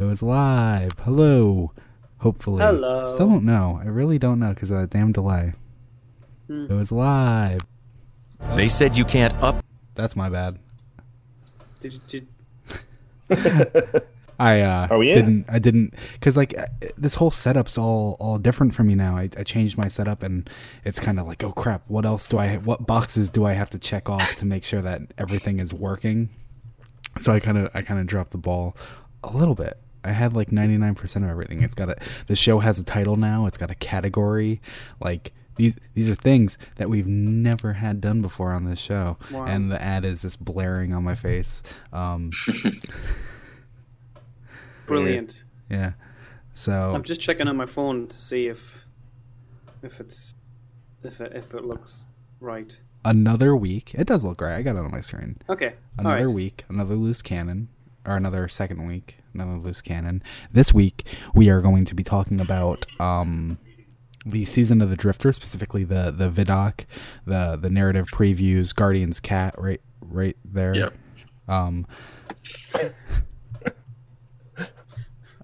It was live. Hello. Hopefully. Hello. Still don't know. I really don't know because of that damn delay. Hmm. It was live. They said you can't up. That's my bad. Did you, did, I uh, Are we in? didn't. I didn't because like uh, this whole setup's all all different for me now. I, I changed my setup and it's kind of like oh crap. What else do I? What boxes do I have to check off to make sure that everything is working? So I kind of I kind of dropped the ball a little bit. I had like 99% of everything. It's got a the show has a title now. It's got a category. Like these these are things that we've never had done before on this show. Wow. And the ad is just blaring on my face. Um brilliant. yeah. So I'm just checking on my phone to see if if it's if it, if it looks right. another week. It does look right. I got it on my screen. Okay. Another right. week, another loose cannon, or another second week, another loose cannon. This week we are going to be talking about um, the season of the Drifter, specifically the the vidoc, the the narrative previews, Guardians Cat, right right there. Yep. Um,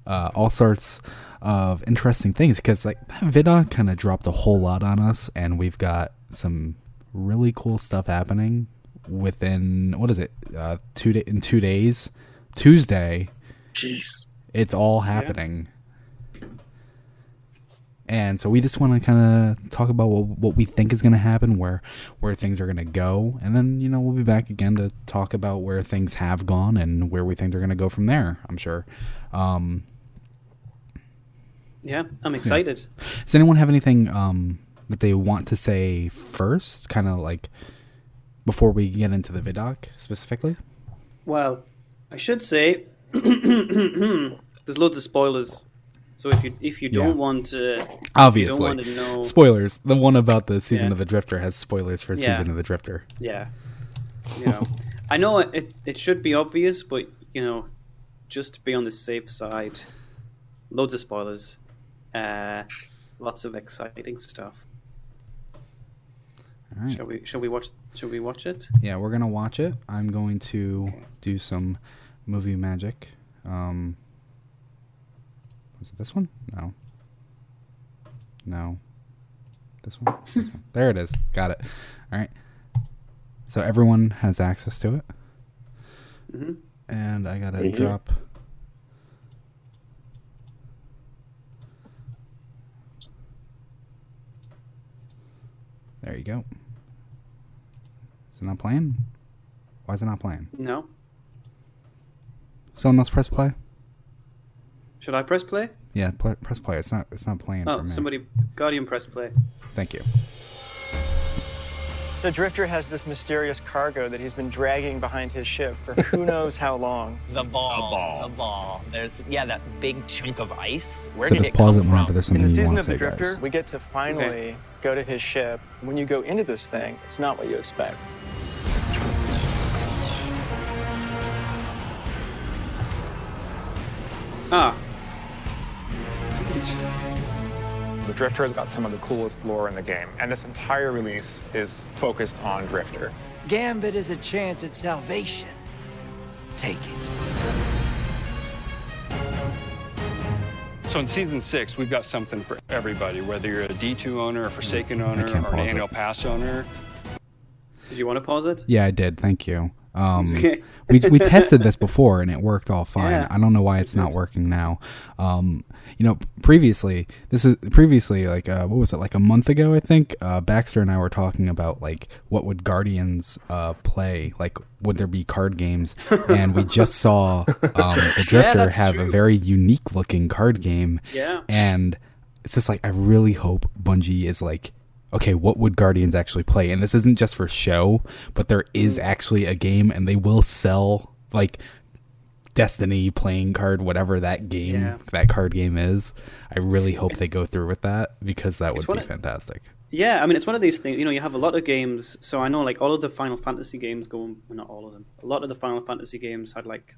uh, all sorts of interesting things because like that vidoc kind of dropped a whole lot on us, and we've got some really cool stuff happening within what is it uh two day in two days tuesday Jeez. it's all happening. And so we just want to kind of talk about what, what we think is going to happen where where things are going to go. And then you know we'll be back again to talk about where things have gone and where we think they're going to go from there i'm sure. Um Yeah, I'm excited. does anyone have anything um that they want to say first kind of like before we get into the vidoc specifically? Well, I should say there's loads of spoilers. So if you if you don't Yeah. want to Obviously. want to know- Spoilers. The one about the season Yeah. of the Drifter has spoilers for Yeah. season of the Drifter. yeah, you know, I know it it should be obvious, but you know, just to be on the safe side, loads of spoilers, uh, lots of exciting stuff. All right. Shall we? Shall we watch? Shall we watch it? Yeah, we're gonna watch it. I'm going to do some movie magic. Um, was it this one? No. No. This one? This one. There it is. Got it. All right. So everyone has access to it, hmm and I gotta Right here. drop. There you go. Is it not playing? Why is it not playing? No. Someone else press play. Should I press play? Yeah, pl- press play. It's not. It's not playing oh, for Oh, me. somebody, Guardian, press play. Thank you. The drifter has this mysterious cargo that he's been dragging behind his ship for who knows how long. The ball. The ball. The ball. There's yeah, that big chunk of ice. Where so did just it pause come it whenever from? there's In something the season of the drifter, guys. we get to finally go to his ship. When you go into this thing, it's not what you expect. Ah. The Drifter has got some of the coolest lore in the game, and this entire release is focused on Drifter. Gambit is a chance at salvation. Take it. So in season six, we've got something for everybody, whether you're a D2 owner, a Forsaken owner, or an pause annual pass owner. Did you want to pause it? Yeah, I did. Thank you. Um, we we tested this before and it worked all fine. Yeah. I don't know why it's not working now. Um, you know, previously this is previously like uh, what was it like a month ago? I think uh, Baxter and I were talking about like what would Guardians uh, play? Like would there be card games? And we just saw um, the Drifter that's have a very unique looking card game. Yeah. and it's just like I really hope Bungie is like, okay, what would Guardians actually play? And this isn't just for show, but there is actually a game, and they will sell like Destiny playing card, whatever that game Yeah. that card game is. I really hope they go through with that because that would be of- fantastic. Yeah, I mean, it's one of these things. You know, you have a lot of games. So I know, like, all of the Final Fantasy games go. Well, not all of them. A lot of the Final Fantasy games had like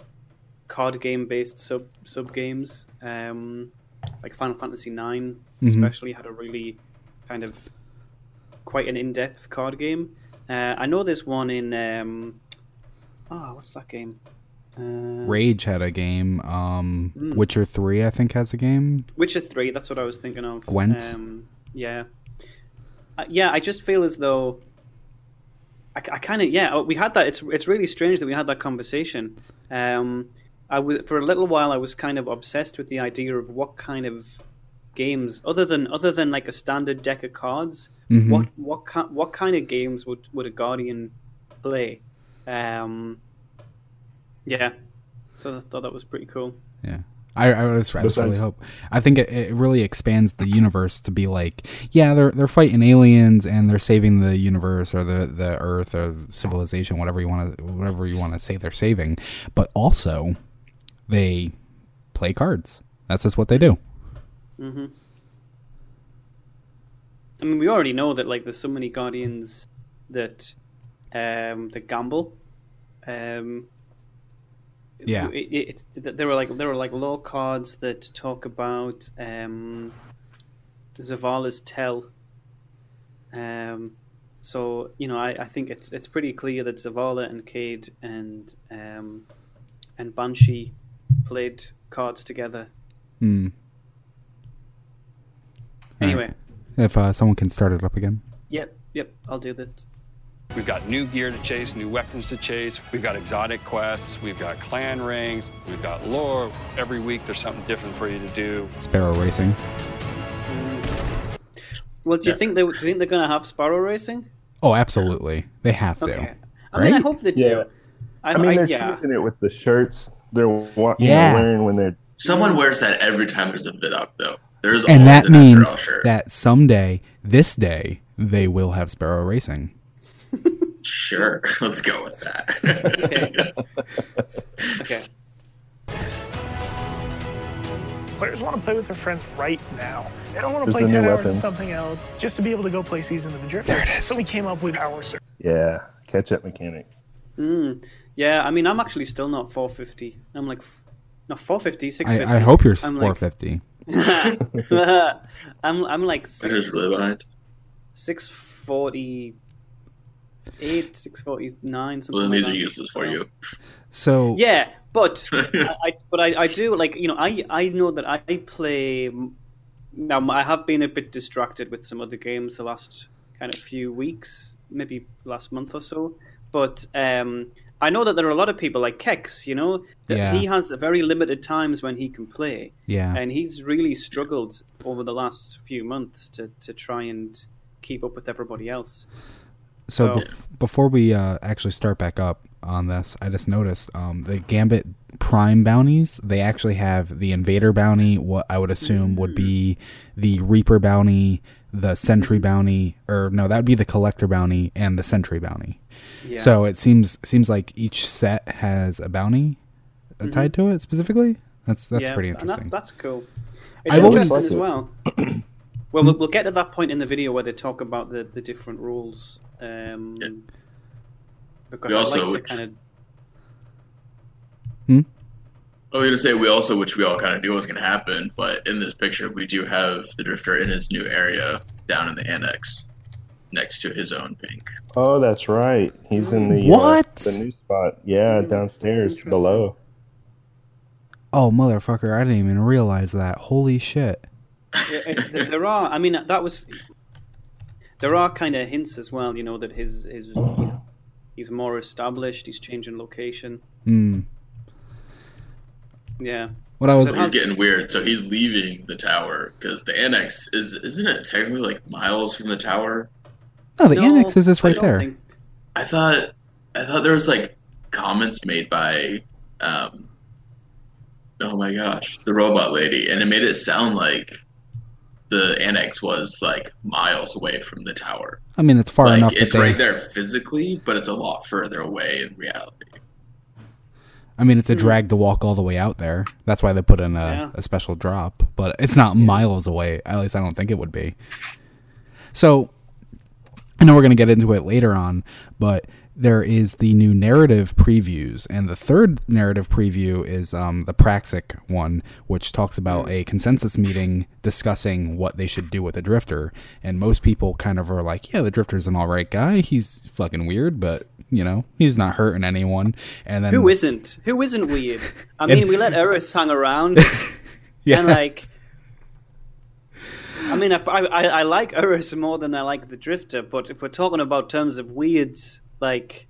card game based sub sub games. Um, like Final Fantasy 9 especially had a really kind of quite an in depth card game. Uh, I know there's one in. Um, oh, what's that game? Uh, Rage had a game. Um, Mm. Witcher Three, I think, has a game. Witcher Three. That's what I was thinking of. Gwent? Um, yeah, uh, yeah. I just feel as though I, I kind of yeah. We had that. It's it's really strange that we had that conversation. Um, I was for a little while. I was kind of obsessed with the idea of what kind of games, other than other than like a standard deck of cards, Mhm. what what ki- what kind of games would would a guardian play? Um, yeah, so I thought that was pretty cool. Yeah. I, I just, I just really hope. I think it, it really expands the universe to be like, yeah, they're they're fighting aliens and they're saving the universe or the, the Earth or civilization, whatever you want to whatever you want to say they're saving, but also they play cards. That's just what they do. Hmm I mean, we already know that like there's so many guardians that um that gamble. Um, Yeah. it, it, it, there were like there were like lore cards that talk about um Zavala's tell. Um, so you know, I, I think it's it's pretty clear that Zavala and Cayde and um and Banshee played cards together. Hmm. All Anyway. right. if uh, someone can start it up again. Yep, yep, I'll do that. We've got new gear to chase, new weapons to chase. We've got exotic quests. We've got clan rings. We've got lore. Every week there's something different for you to do. Sparrow Racing. Well, do you think they do you think they're going to have Sparrow racing? Oh, absolutely. They have to. Okay. I mean, I hope they do. Yeah. I, I mean, they're yeah. teasing it with the shirts they're wa- you know, Yeah. wearing when they're. Someone wears that every time there's a Vidoc, though. There's and that an means shirt. that someday, this day, they will have Sparrow Racing. Sure, let's go with that. okay. Players want to play with their friends right now. They don't want to There's play the 10 hours weapon. of something else just to be able to go play Season of the Drift. There it is. So we came up with our service. Yeah, catch up mechanic. Mm. Yeah, I mean, I'm actually still not 450. I'm like, f- not 450, I, 650. I hope you're I'm like, 450. I'm I'm like I'm just six, really behind. 648, 649, something Well, then like these are useless for you. So Yeah, but I, I but I, I do like you know I I know that I play now I have been a bit distracted with some other games the last kind of few weeks, maybe last month or so. But um, I know that there are a lot of people like Kex, you know, that Yeah. he has very limited times when he can play. Yeah. and he's really struggled over the last few months to to try and keep up with everybody else. So So- bef- before we uh, actually start back up on this, I just noticed um, the Gambit Prime bounties. They actually have the Invader bounty. What I would assume would be the Reaper bounty, the Sentry bounty, or no, that would be the Collector bounty and the Sentry bounty. Yeah. So it seems seems like each set has a bounty uh Mhm. tied to it specifically. That's that's Yeah, pretty and that- interesting. that's cool. It's I've interesting as it. well. well, we'll we'll get to that point in the video where they talk about the, the different rules. Um, Because We I'd also- like to kind of. Hmm? I was gonna say we also, which we all kind of knew was gonna happen, but in this picture we do have the Drifter in his new area down in the annex, next to his own pink. Oh, that's right. He's in the What? uh, the new spot. Yeah, downstairs below. oh motherfucker! I didn't even realize that. Holy shit! Yeah, there are. I mean, that was. There are kind of hints as well, you know, that his his you know, he's more established. He's changing location. Hmm. Yeah. What I was- So he's getting weird. So he's leaving the tower because the annex is isn't it technically like miles from the tower? No, the No, annex is just I right don't there. think- I thought I thought there was like comments made by um oh my gosh, the robot lady, and it made it sound like the annex was like miles away from the tower. I mean, it's far like, enough that It's they. right there physically, but it's a lot further away in reality. I mean, it's a drag to walk all the way out there. That's why they put in a, Yeah. a special drop, but it's not miles away. At least I don't think it would be. So, I know we're going to get into it later on, but there is the new narrative previews, and the third narrative preview is um, the Praxic one, which talks about a consensus meeting discussing what they should do with the Drifter. And most people kind of are like, "Yeah, the Drifter's an all right guy. He's fucking weird, but you know, he's not hurting anyone." And then Who isn't? Who isn't weird? I And- mean, we let Eris hang around, Yeah. and like, I mean, I, I I like Eris more than I like the Drifter. But if we're talking about terms of weirds, like,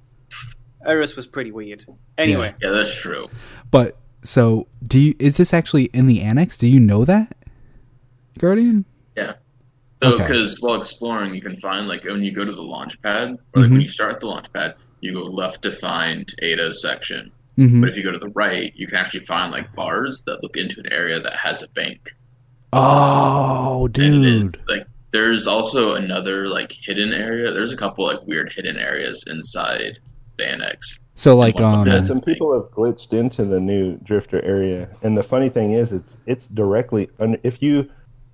Eris was pretty weird. Anyway, Yeah, that's true. But so, do you? Is this actually in the annex? Do you know that, Guardian? Yeah. So, Okay. because while exploring, you can find like when you go to the launch pad, or like Mhm. when you start at the launch pad, you go left to find Ada's section. Mhm. But if you go to the right, you can actually find like bars that look into an area that has a bank. Oh, dude. Like, there's also another like hidden area. There's a couple like weird hidden areas inside the annex. So like, um, yeah, some people have glitched into the new drifter area, and the funny thing is, it's it's directly under. If you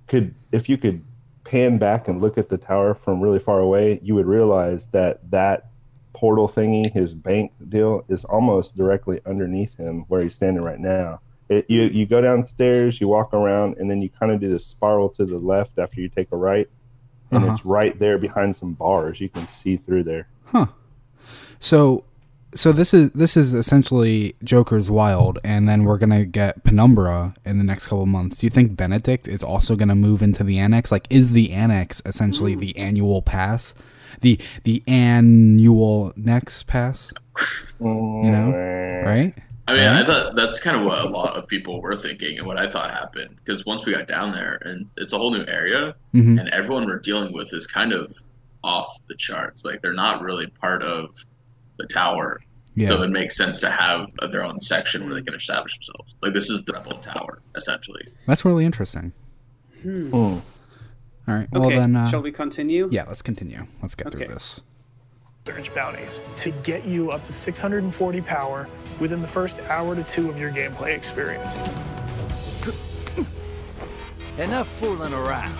could, if you could pan back and look at the tower from really far away, you would realize that that portal thingy, his bank deal, is almost directly underneath him where he's standing right now. It, you you go downstairs, you walk around, and then you kind of do the spiral to the left after you take a right, and Uh-huh. it's right there behind some bars. You can see through there. Huh. So so this is this is essentially Joker's Wild and then we're going to get Penumbra in the next couple months. Do you think Benedict is also going to move into the annex? Like is the annex essentially the annual pass? The the annual next pass? You know? Right? I mean, Right? I thought that's kind of what a lot of people were thinking and what I thought happened. Because once we got down there, and it's a whole new area, Mhm. and everyone we're dealing with is kind of off the charts. Like they're not really part of the tower. Yeah. So it makes sense to have uh, their own section where they can establish themselves. Like this is the Rebel Tower, essentially. That's really interesting. Hmm. All right. Well okay. then uh, shall we continue? Yeah, let's continue. Let's get Okay. through this. Surge bounties to get you up to 640 power within the first hour to two of your gameplay experience. Enough fooling around.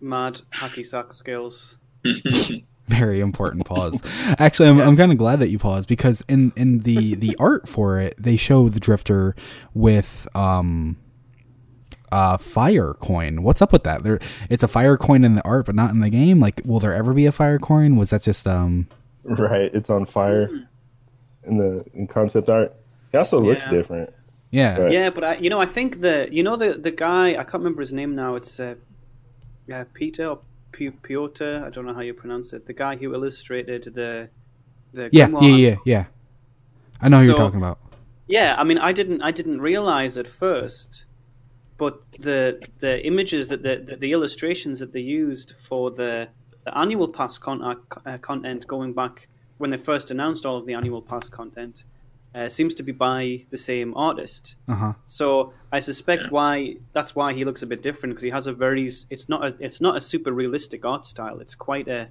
Mad hacky sack skills. Very important pause. Actually, I'm, I'm kind of glad that you paused because in in the the art for it, they show the drifter with um uh fire coin. What's up with that? There, it's a fire coin in the art, but not in the game. Like, will there ever be a fire coin? Was that just um? Right, it's on fire in the in concept art. It also looks different. Yeah. But- Yeah, but I, you know, I think the you know the the guy I can't remember his name now. It's uh, uh, Peter or P- Piotr. I don't know how you pronounce it. The guy who illustrated the the Yeah, Grimoire yeah, yeah, yeah. I know who you're talking about. Yeah, I mean, I didn't, I didn't realize at first, but the the images that the the, the illustrations that they used for the the annual pass con- uh, content going back when they first announced all of the annual pass content uh, seems to be by the same artist. Uh huh. So I suspect why that's why he looks a bit different because he has a very it's not a it's not a super realistic art style. It's quite a,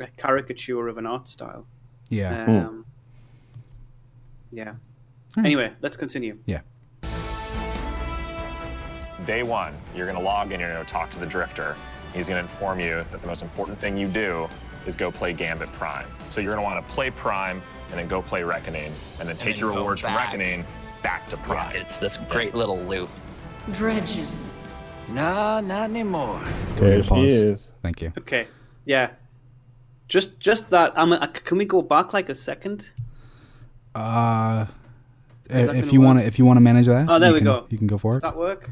a caricature of an art style. Yeah. Um, Yeah. Anyway, let's continue. Yeah. Day one, you're going to log in, you're going to talk to the drifter. He's going to inform you that the most important thing you do is go play Gambit Prime. So you're going to want to play Prime and then go play Reckoning and then take then your rewards from. Reckoning back to Prime. Yeah, it's this great little loop. Dredgen. No, not anymore. There she is. Thank you. Okay. Yeah. Just just that. I'm. A, can we go back like a second? Uh, if you want to, if you want to manage that, Oh, there you we can, go. You can go for Does it. that work?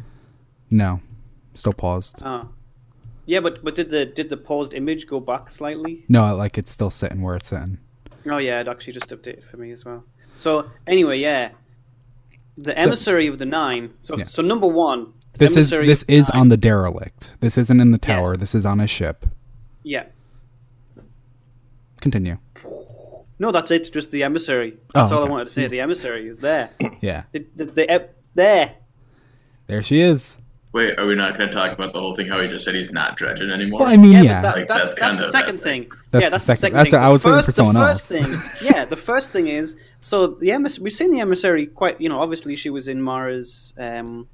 No, still paused. Oh. Yeah, but but did the did the paused image go back slightly? No, like it's still sitting where it's sitting. Oh yeah, it actually just updated for me as well. So anyway, yeah, the So- emissary of the nine. So Yeah. so number one. This is this is nine- on the derelict. This isn't in the tower. Yes. This is on a ship. Yeah. Continue. No, that's it. Just the emissary. Oh, that's Oh, all I wanted to say. The emissary is there. Yeah, The, the, the there. there she is. Wait, are we not going to talk about the whole thing? How he just said he's not Dredgen anymore? Well, I mean, Yeah, yeah. that, Like, that's that's that's, kind the of second thing. That's yeah, the that's second- the second that's thing. what I was the waiting first, for someone the first else. thing, yeah, the first thing is so the emis- we've seen the emissary quite. You know, obviously she was in Mara's um,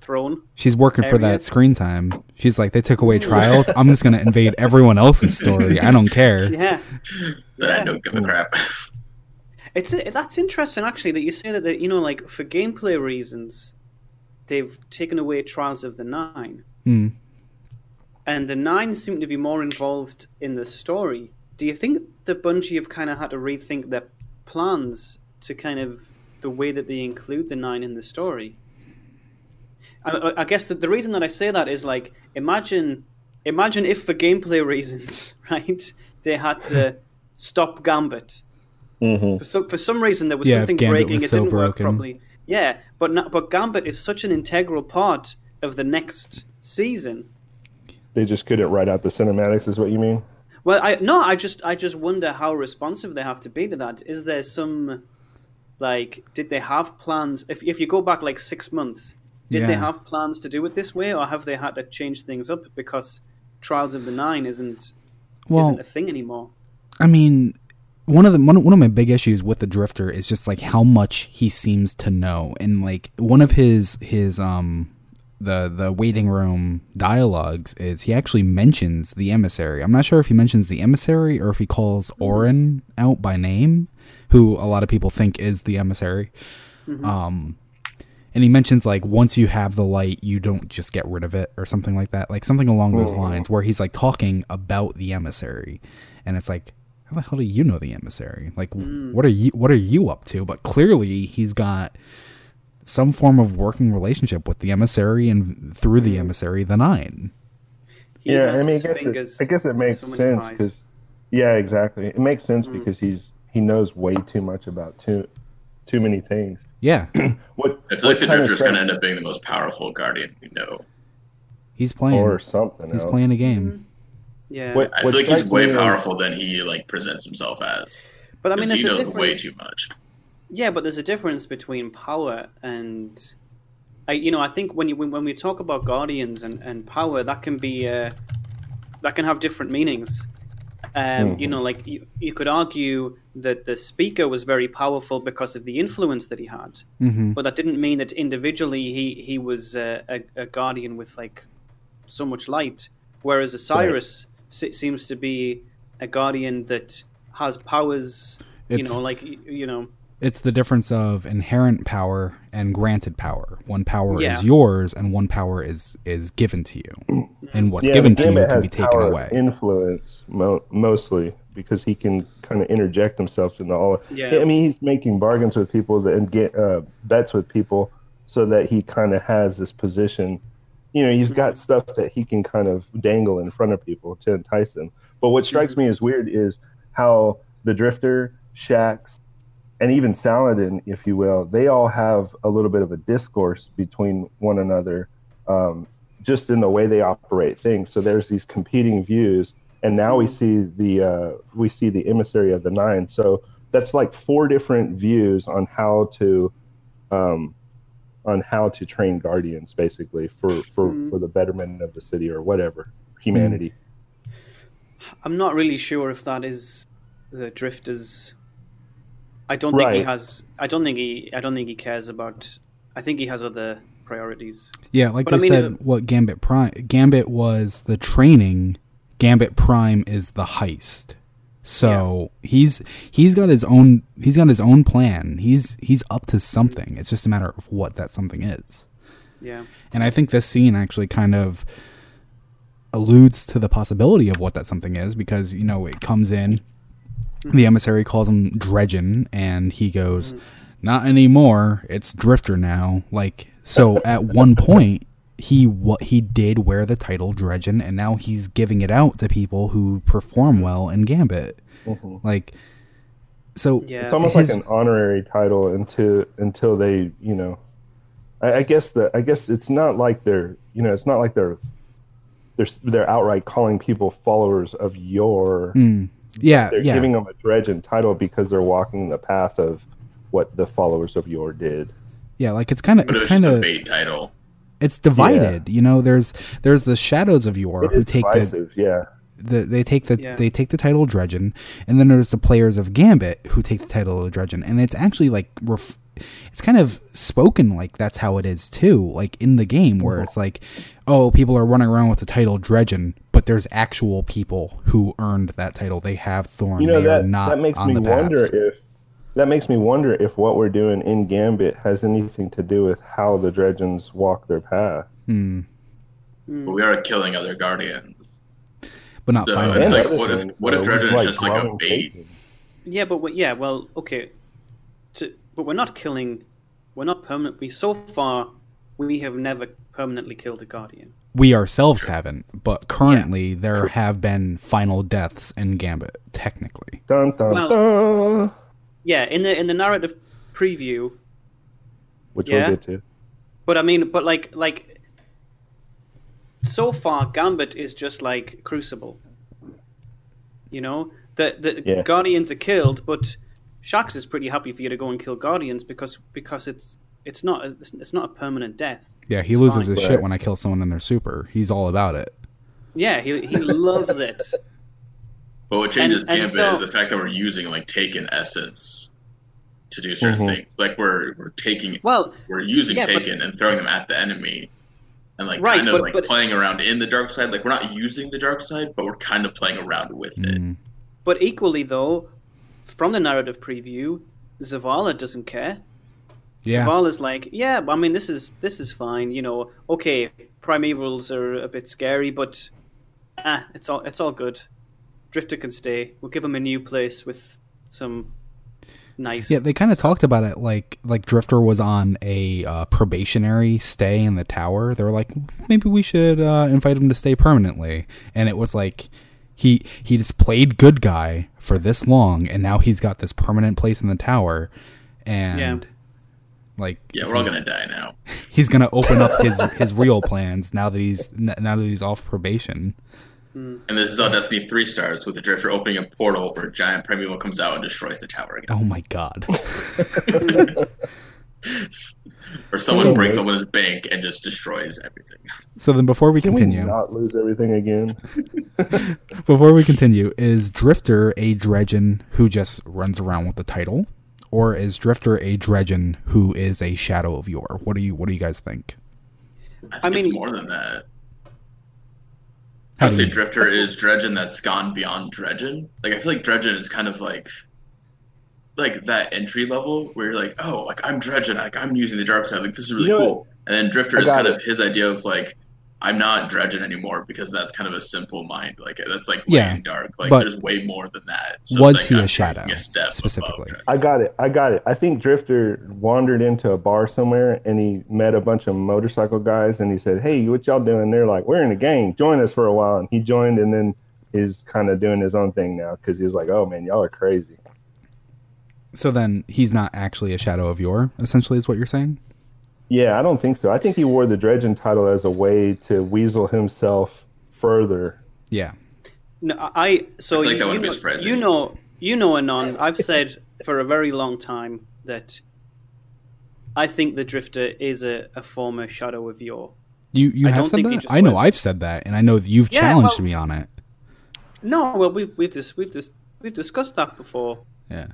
throne. She's working for that screen time. She's like, they took away trials. I'm just gonna invade everyone else's story. I don't care. Yeah, That I don't give a crap. it's that's interesting actually that you say that, that you know like for gameplay reasons, they've taken away Trials of the Nine, Hmm. and the Nine seem to be more involved in the story. Do you think the Bungie have kind of had to rethink their plans to kind of the way that they include the Nine in the story? I, I- I guess that the reason that I say that is like imagine imagine if for gameplay reasons, right, they had to stop Gambit. Mm-hmm. For some for some reason there was Yeah, something breaking, was it so didn't work broken. properly. Yeah, but not, but Gambit is such an integral part of the next season. They just couldn't write out the cinematics, is what you mean? Well, I no, I just I just wonder how responsive they have to be to that. Is there some like did they have plans if if you go back like 6 months, did they have plans to do it this way or have they had to change things up because Trials of the 9 isn't Well- isn't a thing anymore? I mean, one of the one, one of my big issues with the Drifter is just like how much he seems to know, and like one of his his um the the waiting room dialogues is he actually mentions the emissary. I'm not sure if he mentions the emissary or if he calls Orin out by name, who a lot of people think is the emissary. Um, and he mentions like once you have the light, you don't just get rid of it or something like that, like something along those Mhm. lines, where he's like talking about the emissary, and it's like, how the hell do you know the emissary? Like, what are you what are you up to? But clearly, he's got some form of working relationship with the emissary, and through the emissary, the Nine. He yeah, I mean, I guess, it, I guess it makes so sense because, yeah, exactly. It makes sense Mm. because he's he knows way too much about too too many things. Yeah, What I feel like the what kinda going to end up being the most powerful Guardian we know. he's playing or something. He's else. playing a game. Yeah. What- I what feel like he's way me as- powerful than he like presents himself as. But I mean, there's he a knows way too much. Yeah, but there's a difference between power and, I, you know, I think when you when, when we talk about guardians and, and power, that can be uh, that can have different meanings. Um, You know, like you, you could argue that the speaker was very powerful because of the influence that he had, Mhm. but that didn't mean that individually he he was uh, a, a guardian with like so much light. Whereas Osiris se- seems to be a guardian that has powers. you It's- know, like you know. It's the difference of inherent power and granted power. One power Yeah. is yours, and one power is is given to you, and what's yeah, given to you can be taken power away. Influence mo- mostly because he can kind of interject himself into all. Yeah. I mean, he's making bargains with people and get uh, bets with people so that he kind of has this position. You know, he's Mm-hmm. got stuff that he can kind of dangle in front of people to entice them. But what strikes Mm-hmm. me as weird is how the Drifter, Shax, and even Saladin, if you will, they all have a little bit of a discourse between one another, um, just in the way they operate things. So there's these competing views, and now we see the uh, we see the emissary of the nine. So that's like four different views on how to um, on how to train guardians, basically for for Mm. for the betterment of the city or whatever humanity. I'm not really sure if that is the drifters. I don't think he has. I don't think he. I don't think he cares about. I think he has other priorities. Yeah, like But I they mean, said, it- what Gambit Prime Gambit was the training. Gambit Prime is the heist. So he's he's got his own he's got his own plan. He's he's up to something. It's just a matter of what that something is. Yeah. And I think this scene actually kind of alludes to the possibility of what that something is because, you know, it comes in, the mm-hmm. emissary calls him Dredgen, and he goes, mm-hmm. Not anymore, it's Drifter now. Like, so at one point, he what he did wear the title Dredgen, and now he's giving it out to people who perform well in Gambit. Mhm. Like, so yeah. It's almost his- like an honorary title until until they, you know, I, I guess the I guess it's not like they're you know it's not like they're they're they're outright calling people followers of Yor. Mm. Yeah, they're yeah. giving them a Dredgen title because they're walking the path of what the followers of Yor did. Yeah, like it's kind of it's kind just a of bait title. It's divided. You know, there's there's the shadows of Yor who take divisive, the yeah. the they take the Yeah. they take the title of Dredgen, and then there's the players of Gambit who take the title of Dredgen, and it's actually like ref, it's kind of spoken like that's how it is too. Like in the game where it's like, oh, people are running around with the title Dredgen, but there's actual people who earned that title. They have Thorn. You know they are that not that makes on me the path. wonder if that makes me wonder if what we're doing in Gambit has anything to do with how the Dredgens walk their path. Hmm. But we are killing other guardians. But not So finally. it's like, what if what if though, Dredgen is just like a bait? faces. Yeah, but we, yeah, well, okay. To, but we're not killing. We're not permanently. So far, we have never permanently killed a guardian. we ourselves haven't, but currently there have been final deaths in Gambit, technically. Dun, dun, Well- dun, Yeah, in the in the narrative preview. which Yeah. we'll get to. But I mean, but like like. So far, Gambit is just like Crucible. You know, the the Yeah. guardians are killed, but Shax is pretty happy for you to go and kill guardians because because it's it's not a, it's not a permanent death. Yeah, he It's loses fine. his shit when I kill someone in their super. He's all about it. Yeah, he he loves it. But what changes And- and so- is the fact that we're using like Taken essence to do certain Mhm. things. Like we're we're taking Well, we're using yeah, but- Taken and throwing them at the enemy, and like Right, kind of but- like but- playing around in the dark side. Like we're not using the dark side, but we're kind of playing around with it. Mm. But equally, though, from the narrative preview, Zavala doesn't care. Yeah. Zavala's like, yeah, I mean, this is this is fine. You know, okay, primevals are a bit scary, but ah, it's all it's all good. Drifter can stay. We'll give him a new place with some nice. Yeah, they kind of talked about it like like Drifter was on a uh, probationary stay in the tower. They were like, maybe we should uh, invite him to stay permanently. And it was like he he just played good guy for this long, and now he's got this permanent place in the tower. And Yeah. like Yeah, we're all gonna die now. He's gonna open up his his real plans now that he's now that he's off probation. Mm. And this is how Destiny 3 starts with the Drifter opening a portal where a giant primeval comes out and destroys the tower again. Oh my god. Or someone So breaks weird. open his bank and just destroys everything. So then before we Can continue, we not lose everything again? Before we continue, is Drifter a Dredgen who just runs around with the title, or is Drifter a Dredgen who is a Shadow of Yor? What do you What do you guys think? I think I mean- it's more than that. How I would say you- Drifter is Dredgen that's gone beyond Dredgen. Like I feel like Dredgen is kind of like like that entry level where you're like, oh, like I'm Dredgen, like I'm using the dark side, like this is really You know cool. And then Drifter I is kind it. of his idea of like I'm not Dredgen anymore because that's kind of a simple mind. Like that's like Yeah, laying dark. Like but there's way more than that. So was like he a I'm shadow, taking step specifically? I got it. I got it. I think Drifter wandered into a bar somewhere and he met a bunch of motorcycle guys and he said, "Hey, what y'all doing?" They're like, "We're in a gang. Join us for a while." And he joined and then is kind of doing his own thing now because he was like, "Oh man, y'all are crazy." So then he's not actually a Shadow of Yor. Essentially, is what you're saying? Yeah, I don't think so. I think he wore the Dredgen title as a way to weasel himself further. Yeah. No, I so I feel like you, that you wouldn't be know, you know you know Anon. I've said for a very long time that I think the Drifter is a, a former Shadow of Yor. You you I have don't said that. I know was. I've said that, and I know that you've Yeah, challenged well- me on it. No, well we've we've dis- we've dis- we've discussed that before. Yeah.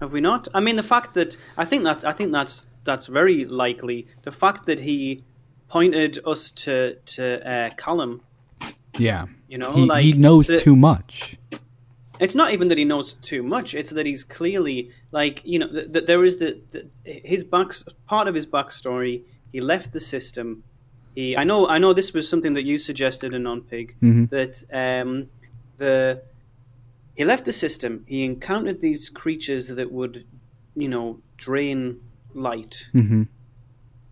Have we not? I mean, the fact that I think that's I think that's that's very likely. The fact that he pointed us to to uh, Callum. Yeah. You know, he like he knows the- too much. It's not even that he knows too much. It's that he's clearly like you know th- th- there is the, the his back part of his backstory. He left the system. He I know I know this was something that you suggested in on Pig Mhm. that um, the he left the system. He encountered these creatures that would you know drain light. hmm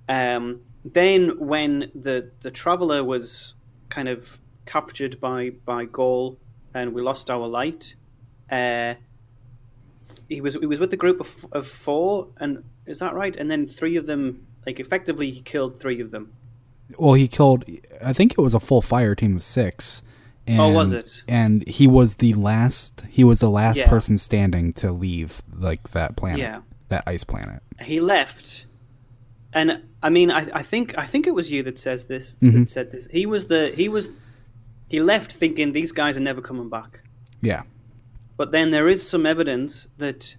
Um, then, when the the traveler was kind of captured by by Ghaul and we lost our light, uh, he was he was with the group of, of four, and is that right? And then three of them, like effectively, he killed three of them. Well, he killed. I think it was a full fire team of six. And, Oh, was it? And he was the last. He was the last Yeah. person standing to leave like that planet, Yeah. That ice planet. He left, and I mean, I, I think I think it was you that says this. Mhm. That said this. He was the he was he left thinking these guys are never coming back. Yeah. But then there is some evidence that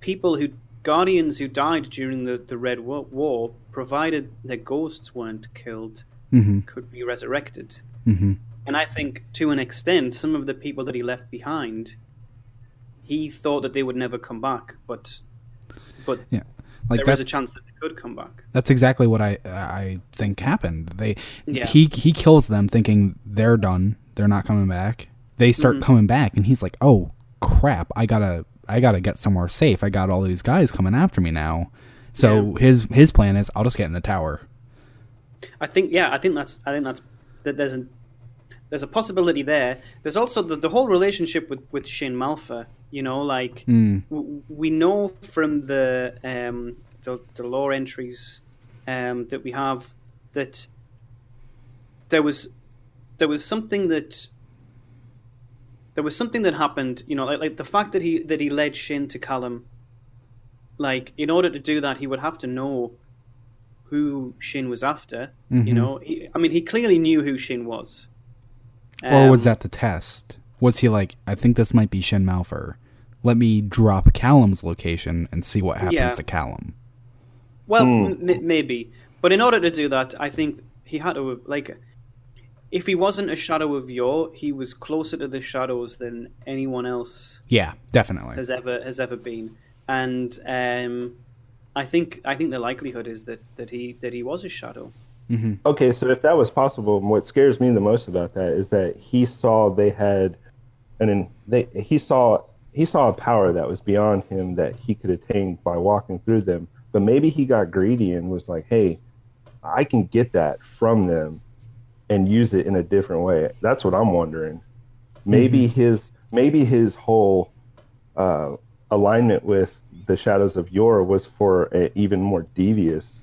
people who guardians who died during the, the Red War, provided their ghosts weren't killed, Mhm. could be resurrected. hmm And I think, to an extent, some of the people that he left behind, he thought that they would never come back, but but Yeah, like there is that's a chance that they could come back. that's exactly what I I think happened. They Yeah. he he kills them thinking they're done, they're not coming back. They start Mhm. coming back, and he's like, "Oh crap! I gotta I gotta get somewhere safe. I got all these guys coming after me now." So his his plan is, I'll just get in the tower. I think, yeah, I think that's, I think that's that. There's a there's a possibility there. There's also the, the whole relationship with with Shin Malphur. You know, like Mm. w- we know from the um the, the lore entries um that we have that there was there was something that there was something that happened. You know, like, like the fact that he that he led Shin to Callum. Like, in order to do that, he would have to know who Shin was after. You Mhm. know, he, I mean, he clearly knew who Shin was. or was Um, that the test? Was he like, I think this might be Shin Malphur. Let me drop Callum's location and see what happens Yeah. to Callum. Well, Hmm. m- maybe, but in order to do that, I think he had to like. If he wasn't a shadow of Yor, he was closer to the shadows than anyone else Yeah, definitely. has ever has ever been, and um, I think I think the likelihood is that, that he that he was a shadow. Okay, so if that was possible, what scares me the most about that is that he saw they had, and they he saw he saw a power that was beyond him that he could attain by walking through them. But maybe he got greedy and was like, "Hey, I can get that from them, and use it in a different way." That's what I'm wondering. Maybe his maybe his whole uh, alignment with the shadows of Yor was for an even more devious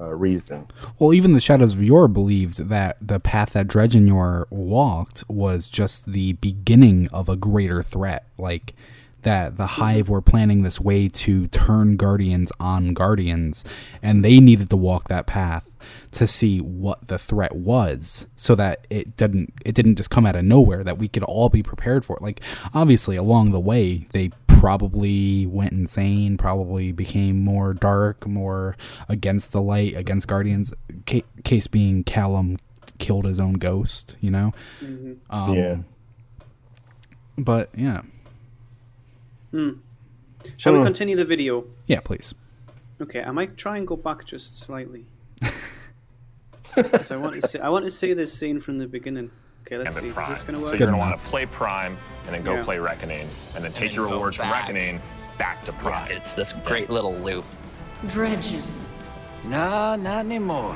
uh, reason. Well, even the Shadows of Yor believed that the path that Dredgen Yor walked was just the beginning of a greater threat. Like that the Hive were planning this way to turn Guardians on Guardians, and they needed to walk that path to see what the threat was, so that it didn't it didn't just come out of nowhere. That we could all be prepared for it. Like obviously along the way they probably went insane, probably became more dark, more against the light, against Guardians. Ca- case being Callum killed his own ghost, you know? Mhm. Um, Yeah. But yeah. Hmm. Shall we continue the video? Yeah, please. Okay, I might try and go back just slightly. 'Cause I want to see. I want to see this scene from the beginning. Okay, let's Gambit see. Is this going to So you're going to want to play Prime and then go Yeah. play Reckoning, and then take then your rewards from. Reckoning back to Prime. It's this great little loop. Dredgen. Nah, not anymore.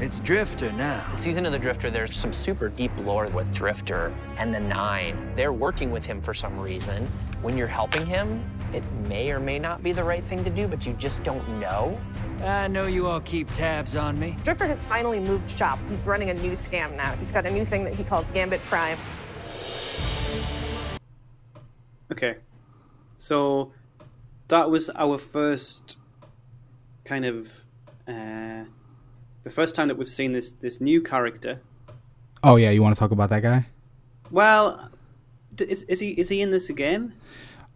It's Drifter now. In Season of the Drifter, there's some super deep lore with Drifter and the Nine. They're working with him for some reason. When you're helping him, it may or may not be the right thing to do, but you just don't know. I know you all keep tabs on me. Drifter has finally moved shop. He's running a new scam now. He's got a new thing that he calls Gambit Prime. Okay, so that was our first kind of uh, the first time that we've seen this this new character. Oh yeah, you want to talk about that guy? Well, is, is he is he in this again?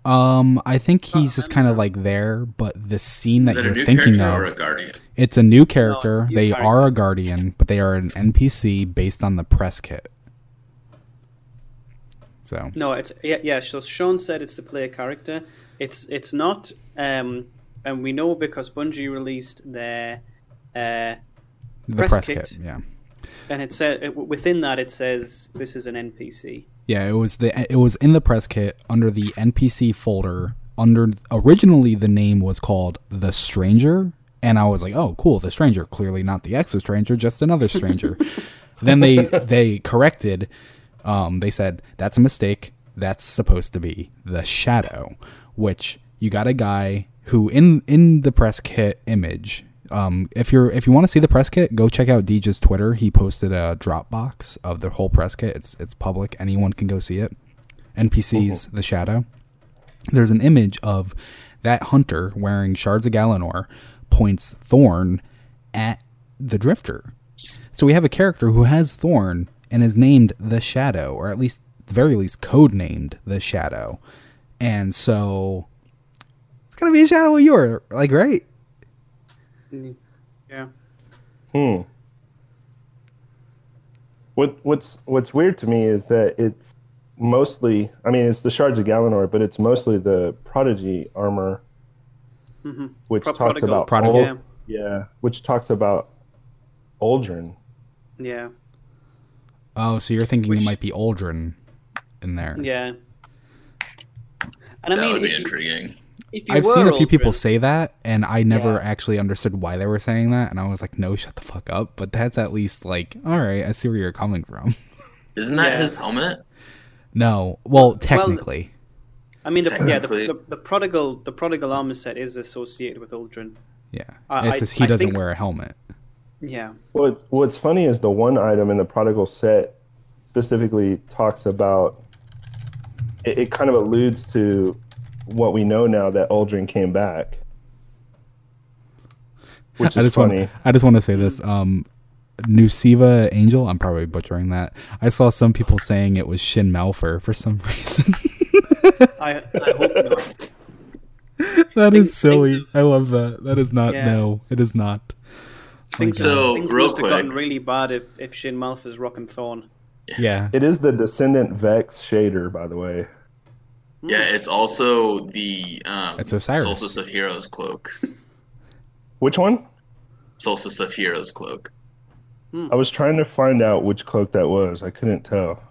Um, I think he's just kind of like there, but the scene that it you're new thinking of, or a Guardian? it's a new character. new they character. are a guardian, but they are an NPC based on the press kit. So No, it's yeah, yeah. So Sean said it's the player character. It's it's not, um, and we know because Bungie released their uh, the press, press, kit, kit, yeah, and it said within that it says this is an NPC. Yeah. It was the it was in the press kit under the NPC folder. Under originally the name was called the Stranger, and I was like, oh, cool, the Stranger. Clearly not the Exo Stranger, just another Stranger. then they they corrected. Um, they said that's a mistake. That's supposed to be the Shadow, which you got a guy who in in the press kit image. Um, if you're if you want to see the press kit, go check out Deej's Twitter. He posted a Dropbox of the whole press kit. It's it's public. Anyone can go see it. NPC's the Shadow. There's an image of that hunter wearing shards of Galanor points Thorn at the Drifter. So we have a character who has Thorn and is named the Shadow, or at least, at the very least, code named the Shadow. And so it's gonna be a Shadow of Yor, like right? Yeah. Hmm. What what's what's weird to me is that it's mostly I mean it's the shards of Galanor, but it's mostly the prodigy armor Mhm. which Pro- talks Prodigal. about Prodigal. Ul- yeah, which talks about Uldren. Yeah. Oh, so you're thinking Which- it might be Uldren in there? Yeah. And I that mean, would be intriguing. you I've were seen a few people say that, and I never Yeah. actually understood why they were saying that, and I was like, "No, shut the fuck up." But that's at least like, all right, I see where you're coming from. Isn't that Yeah. his helmet? no, well, technically, I mean, the, yeah, the, the, the prodigal the prodigal armor set is associated with Uldren. yeah, I- it's I- just he I doesn't think- wear a helmet. Yeah. What what's funny is the one item in the prodigal set specifically talks about it, it kind of alludes to what we know now that Uldren came back. Which I is just funny. want I just want to say this. Um, Nusiva Angel. I'm probably butchering that. I saw some people saying it was Shin Malphur for some reason. I, I hope not. that Things- is silly. I love that. That is not. Yeah. No, it is not. i Things, So, things real must have gotten really bad if if Shin Malphur's rocking Thorn. Yeah. It is the Descendant Vex shader, by the way. Yeah, it's also the um, It's Osiris. Solstice of Heroes cloak. Which one? Solstice of Heroes cloak. I was trying to find out which cloak that was. I couldn't tell.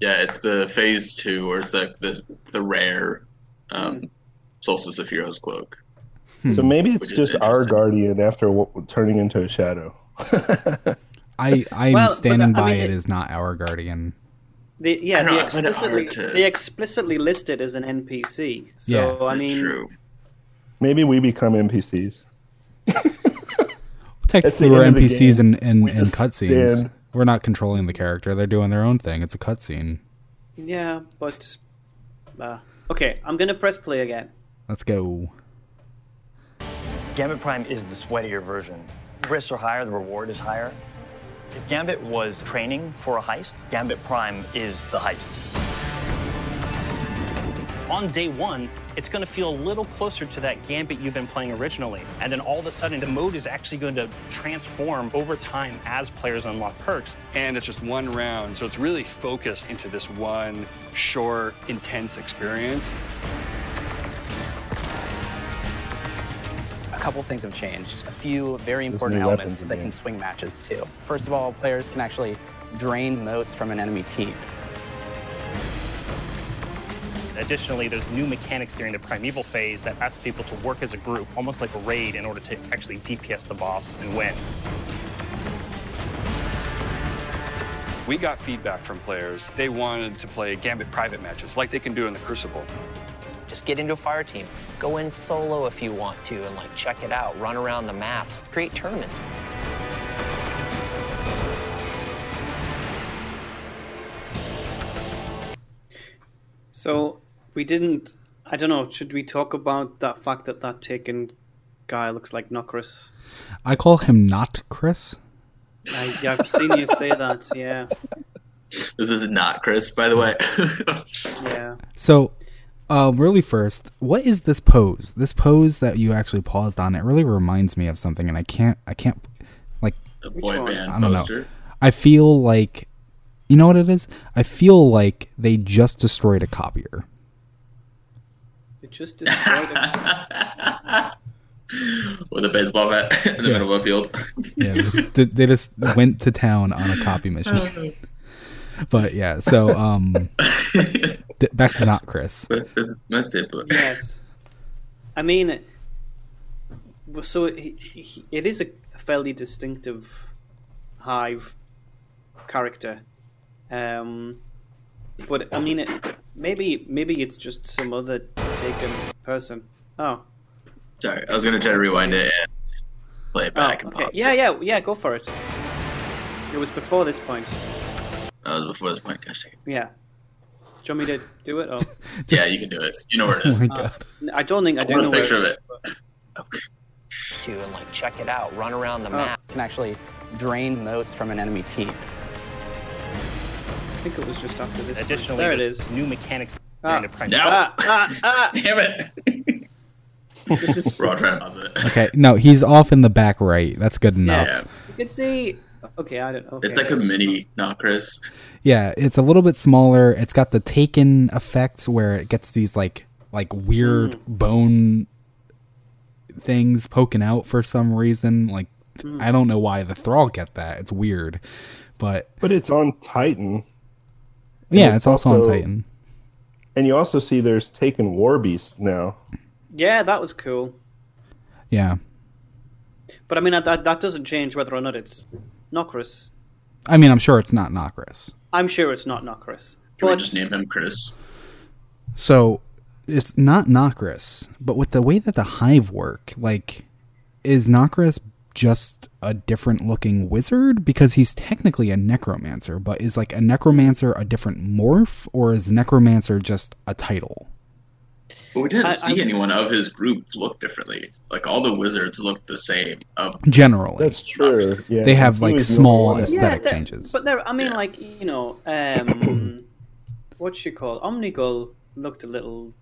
Yeah, it's the phase two, or it's like the the rare um, Solstice of Heroes cloak. So maybe it's Which is just our interesting. guardian after w- turning into a shadow. I I'm Well, but standing I by mean, it it- is not our guardian. They, yeah, I know, they I find it hard explicitly to- they explicitly list it as an NPC. So Yeah. I That's mean, true. Maybe we become NPCs. Technically, we're end of the NPCs game. in in, We in cutscenes. stand- We're not controlling the character; they're doing their own thing. It's a cutscene. yeah, but uh, okay, I'm gonna press play again. Let's go. Gambit Prime is the sweatier version. Risks are higher, the reward is higher. If Gambit was training for a heist, Gambit Prime is the heist. on day one, it's going to feel a little closer to that Gambit you've been playing originally. And then all of a sudden, the mode is actually going to transform over time as players unlock perks. And it's just one round, so it's really focused into this one short, intense experience. A couple things have changed. A few very important elements that again. can swing matches too. First of all, players can actually drain motes from an enemy team. Additionally, there's new mechanics during the primeval phase that asks people to work as a group, almost like a raid, in order to actually DPS the boss and win. We got feedback from players. They wanted to play Gambit private matches like they can do in the Crucible. Just get into a fire team. Go in solo if you want to and like check it out. Run around the maps. Create tournaments. So we didn't. I don't know. Should we talk about that fact that that taken guy looks like Nokris? I call him not Chris. I, yeah, I've seen you say that. Yeah, This is not Chris, by the way. yeah. So, uh, really, first, what is this pose? This pose that you actually paused on. It really reminds me of something, and I can't. I can't. Like, the boy band I don't poster. know. I feel like, you know what it is? I feel like they just destroyed a copier. They just destroyed him. With a baseball bat in the Yeah. middle of a field. Yeah, just, they- they just went to town on a copy machine. but yeah, so um, d- back to not Chris. But it's messed up. yes. I mean, so it, it is a fairly distinctive hive character. Um, but I mean, it, maybe maybe it's just some other taken person. Oh, Sorry, I was gonna try to rewind it and play it back. oh and okay. pop. Yeah, yeah, yeah. Go for it. It was before this point. That was before this point. Gosh. Yeah. Do you want me to do it? Or? Yeah, you can do it. You know where it is. Oh is. my Uh. I don't think I I do want know a where picture of is, it. but- To and like check it out. Run around the Uh, map. can actually drain motes from an enemy team. I think it was just after this. point. Additionally, there it is. new mechanics Ah. during the No. Ah, ah, ah. Damn it! We're all trying to buzz it. Okay, no, he's off in the back right. That's good enough. Yeah. You can see. Okay, I don't. Okay. It's like a mini Nokris. Yeah, it's a little bit smaller. It's got the taken effects where it gets these like like weird Mm. bone things poking out for some reason. Like Mm. I don't know why the thrall get that. It's weird. But But it's on Titan. yeah, And it's, also, on Titan. And you also see there's Taken War Beast now. Yeah, that was cool. Yeah. But I mean, that that doesn't change whether or not it's Nokris. I mean, I'm sure it's not Nokris. I'm sure it's not Nokris. Can we just name him Chris? So it's not Nokris, but with the way that the hive work, like, is Nokris just a different looking wizard? Because he's technically a necromancer, but is like a necromancer a different morph, or is necromancer just a title? But we didn't I- see I- anyone of his group look differently. Like all the wizards look the same. Of Generally, That's true. Yeah, They have, he like, was small only aesthetic there- changes. But there, I mean, like you know, um, what she called Omnigul looked a little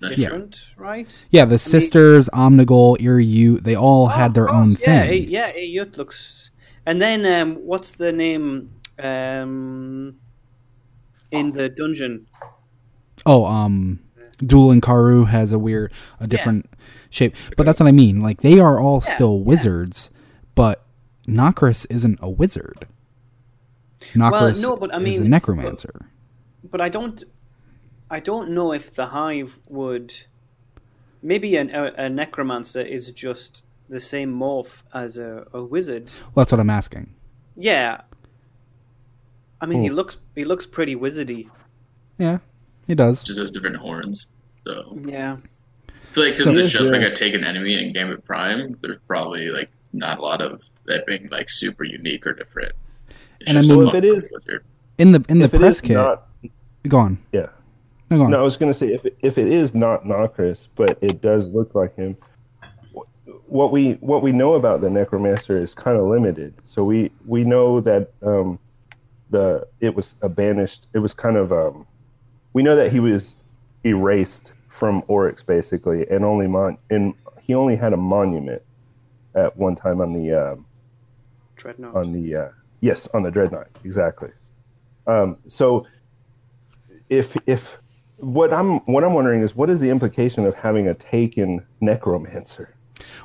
Yeah. different, right? Yeah, the sisters, Omnigul, Iriu, they all had their own Yeah, thing. Yeah, Ayut looks. And then um, what's the name um, in the dungeon? Oh, um, Dul Incaru has a weird, a different shape. But that's what I mean. Like they are all still wizards, but Nokris isn't a wizard. Nokris no, but I is a necromancer. But I don't, I don't know if the hive would. Maybe an, a, a necromancer is just the same morph as a, a wizard. Well, that's what I'm asking. Yeah. I mean, he looks he looks pretty wizardy. Yeah, he does. just has different horns. So Yeah. I feel like since So- it's just Yeah. like a taken enemy in Gambit Prime, there's probably like not a lot of that being like super unique or different. It's And I just mean- a if it is- wizard. In the in the press kit, not- go on. Yeah. No, go on. No, I was going to say if it, if it is not Nokris, but it does look like him. What we what we know about the necromancer is kind of limited. So we we know that um, the it was a banished. It was kind of um, we know that he was erased from Oryx basically, and only mon and he only had a monument at one time on the um, Dreadnought. on the uh, yes on the dreadnought exactly um, so if if what i'm what i'm wondering is what is the implication of having a taken necromancer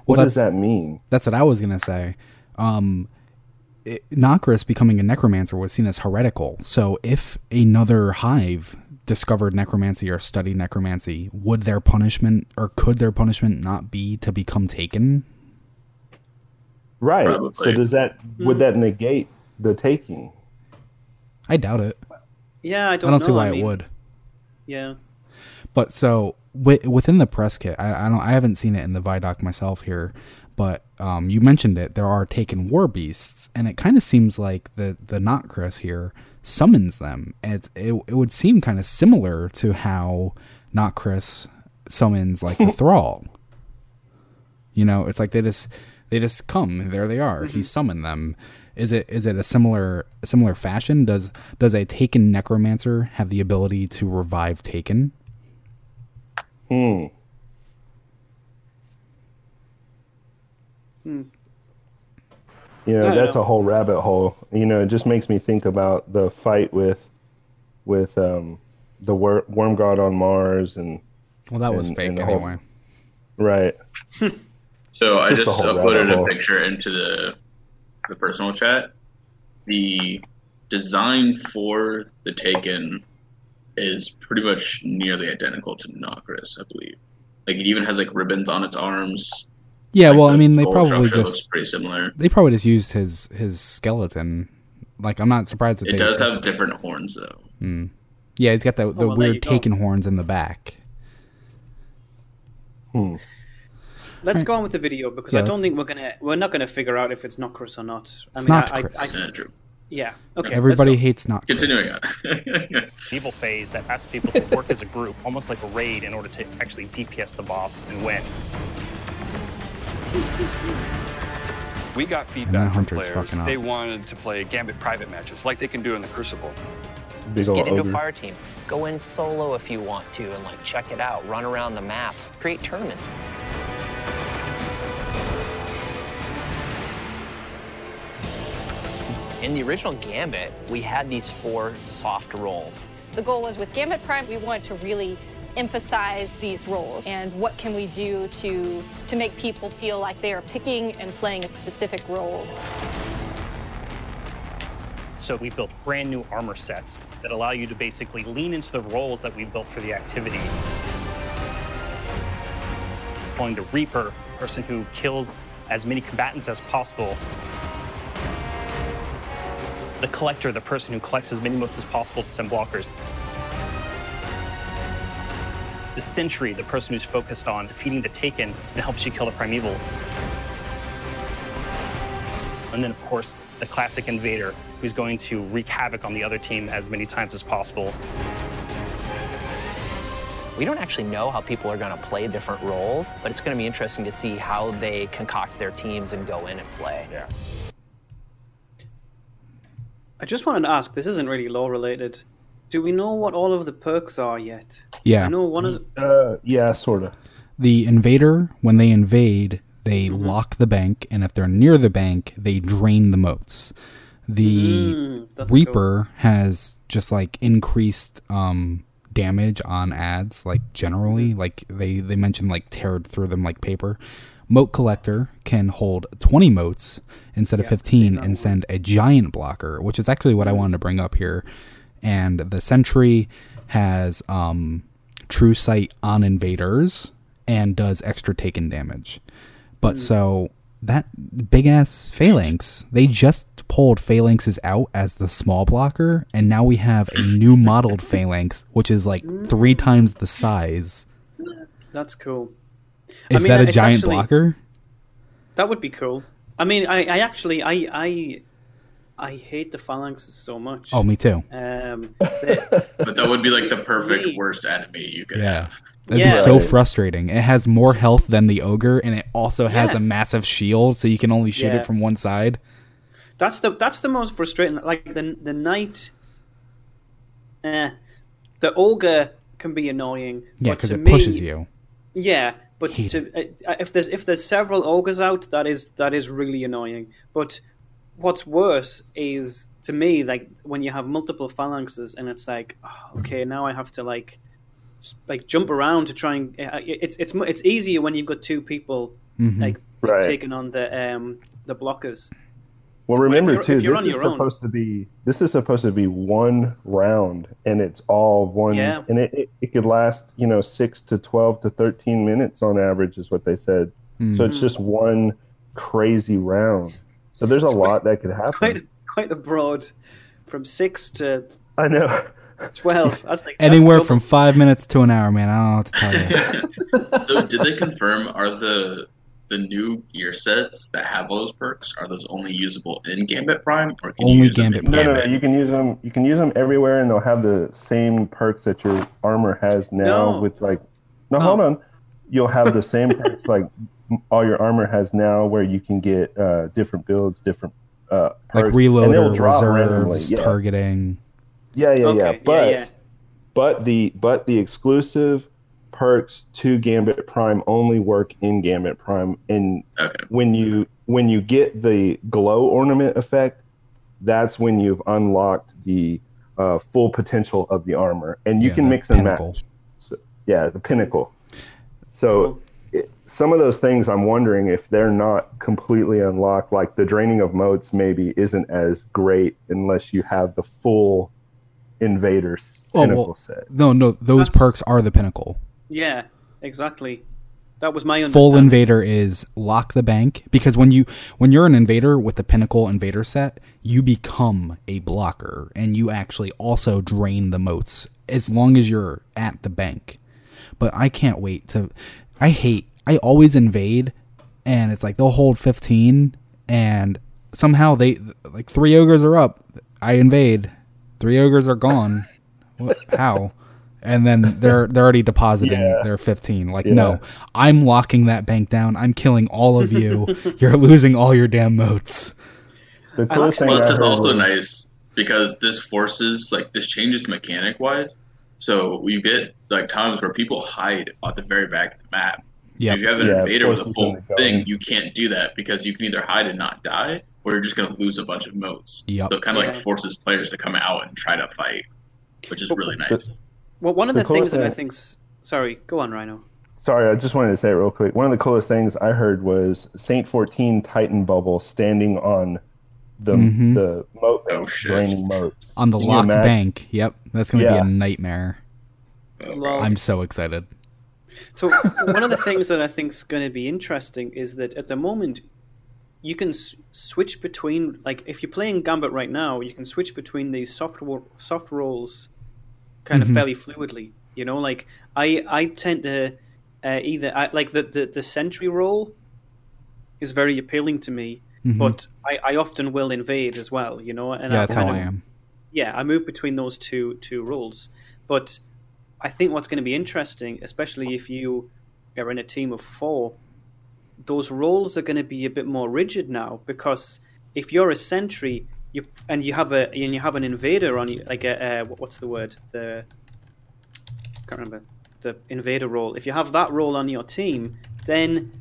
what Well, does that's- that mean That's what I was gonna say. Um, it, Nokris becoming a necromancer was seen as heretical. So if another hive discovered necromancy or studied necromancy, would their punishment or could their punishment not be to become taken? right so does that would hmm. that negate the taking I doubt it. Yeah, I I don't. I don't, know. see why I it would. Yeah. But so wi- within the press kit, I, I don't, I haven't seen it in the Vidoc myself here, but um, you mentioned it. There are taken war beasts, and it kind of seems like the the Notcris here summons them. It's it, it would seem kind of similar to how Notcris summons like the thrall. You know, it's like they just they just come. There they are. He summoned them. Is it is it a similar a similar fashion? Does does a taken necromancer have the ability to revive taken? hmm Hmm. you know I that's know. a whole rabbit hole you know it just makes me think about the fight with with um the wor- worm god on mars and Well, that was and- fake whole- anyway. right So It's I just just uploaded a picture into the the personal chat. The design for the Taken is pretty much nearly identical to Nokris, I believe. Like it even has like ribbons on its arms. Yeah, Like, well, I mean, they whole probably just pretty similar. They probably just used his his skeleton. Like, I'm not surprised that It they does have different horns though. Hmm. Yeah, he's got the the well, there you weird go. taken horns in the back. Hmm. Let's go on with the video because Yeah, I don't let's- think we're gonna we're not gonna figure out if it's Nokris or not. I It's mean, not I, I, Chris. I, Yeah, true. yeah. Okay. Everybody hates not. Continuing on. evil phase that asks people to work as a group, almost like a raid, in order to actually DPS the boss and win. We got feedback from players. They up. wanted to play Gambit private matches like they can do in the Crucible. Big Just get into ogre. a fire team. Go in solo if you want to and like check it out. Run around the maps. Create tournaments. In the original Gambit, we had these four soft roles. The goal was with Gambit Prime, we wanted to really emphasize these roles and what can we do to to make people feel like they are picking and playing a specific role. So we built brand new armor sets that allow you to basically lean into the roles that we built for the activity. Calling the Reaper, person who kills as many combatants as possible. The Collector, the person who collects as many motes as possible to send blockers. The Sentry, the person who's focused on defeating the Taken and helps you kill the Primeval. And then, of course, the classic Invader, who's going to wreak havoc on the other team as many times as possible. We don't actually know how people are going to play different roles, but it's going to be interesting to see how they concoct their teams and go in and play. Yeah. I just wanted to ask. This isn't really law related. Do we know what all of the perks are yet? Yeah. I know one of. The, Uh, yeah, sort of. The invader, when they invade, they Mm-hmm. lock the bank, and if they're near the bank, they drain the motes. The Mm, that's Reaper has just like increased um, damage on ads, like generally. Like they they mentioned, like teared through them like paper. Mote collector can hold 20 motes instead of 15 and send a giant blocker, which is actually what I wanted to bring up here. And the sentry has um, true sight on invaders and does extra taken damage. But so that big ass phalanx, they just pulled phalanxes out as the small blocker, and now we have a new modeled phalanx, which is like three times the size. That's cool. Is I mean, that a giant actually- blocker? That would be cool. I mean, I, I actually, I, I, I hate the phalanxes so much. Oh, me too. Um, But that would be like the perfect worst enemy you could Yeah. have. That'd Yeah. be so frustrating. It has more health than the ogre, and it also has Yeah. a massive shield, so you can only shoot Yeah. it from one side. That's the that's the most frustrating. Like the the knight, eh, the ogre can be annoying. Yeah, because it me- pushes you. Yeah, but to, uh, if there's if there's several ogres out, that is that is really annoying. But what's worse is to me like when you have multiple phalanxes and it's like, oh, okay, now I have to like like jump around to try and uh, it's it's it's easier when you've got two people Mhm. like Right. taking on the um the blockers. Well, remember too, this is your own- supposed to be this is supposed to be one round, and it's all one, Yeah. and it, it, it could last you know six to twelve to thirteen minutes on average, is what they said. So it's Mhm. just one crazy round. So there's a lot that could happen. Quite quite a broad from six to I know. twelve. That's like Anywhere double- from five minutes to an hour, man. I don't know what to tell you. So did they confirm are the the new gear sets that have all those perks are those only usable in Gambit Prime or can you Only use them Gambit Prime? No, no, no. You can use them. You can use them everywhere, and they'll have the same perks that your armor has now. No. With like, no, oh. hold on. You'll have the same perks like all your armor has now, where you can get uh, different builds, different uh, like perks, and they'll reloader, reserves, Yeah. targeting. Yeah, yeah, yeah. Okay, yeah, But yeah. but the but the exclusive perks to Gambit Prime only work in Gambit Prime, and when you when you get the glow ornament effect, that's when you've unlocked the uh, full potential of the armor, and you Yeah, can mix and pinnacle. match. So, yeah, the pinnacle. So. It, some of those things I'm wondering if they're not completely unlocked, like the draining of motes maybe isn't as great unless you have the full invaders Oh, pinnacle well, set. no, no, those That's- perks are the pinnacle. Yeah, exactly. That was my Full invader is lock the bank because when you when you're an invader with the pinnacle invader set, you become a blocker and you actually also drain the motes as long as you're at the bank. But I can't wait to I hate I always invade and it's like they'll hold 15 and somehow they like three ogres are up. I invade. Three ogres are gone. What, how? And then they're they're already depositing Yeah. their 15. Like Yeah. no, I'm locking that bank down. I'm killing all of you. You're losing all your damn motes. The I coolest like- thing Well, I it's just heard also was- nice because this forces like this changes mechanic wise. So you get like times where people hide at the very back of the map, Yep. If you have an Yeah, invader with a full them to go thing, you can't do that because you can either hide and not die, or you're just going to lose a bunch of motes. Yep. So it kind of Yeah. like forces players to come out and try to fight, which is really nice. Well, one of The the, things coolest that I thing- think's sorry, go on, Rhino. Sorry, I just wanted to say it real quick. One of the coolest things I heard was Saint 14 Titan Bubble standing on the Mhm. the mote Oh, bank, shit. draining motes. On the Can locked bank. Yep. That's going to Yeah. be a nightmare. Lol. I'm so excited. So one of the things that I think is going to be interesting is that at the moment you can s- switch between like if you're playing Gambit right now, you can switch between these soft wo- soft roles kind Mhm. of fairly fluidly. You know, like I I tend to uh, either I, like the, the the sentry role is very appealing to me, Mhm. but I, I often will invade as well. You know, and yeah, I that's how I am. yeah, I move between those two two roles. But I think what's going to be interesting, especially if you are in a team of four, those roles are going to be a bit more rigid now because if you're a sentry, you and you have a and you have an invader on you, like a uh, what's the word the can't remember the invader role. If you have that role on your team, then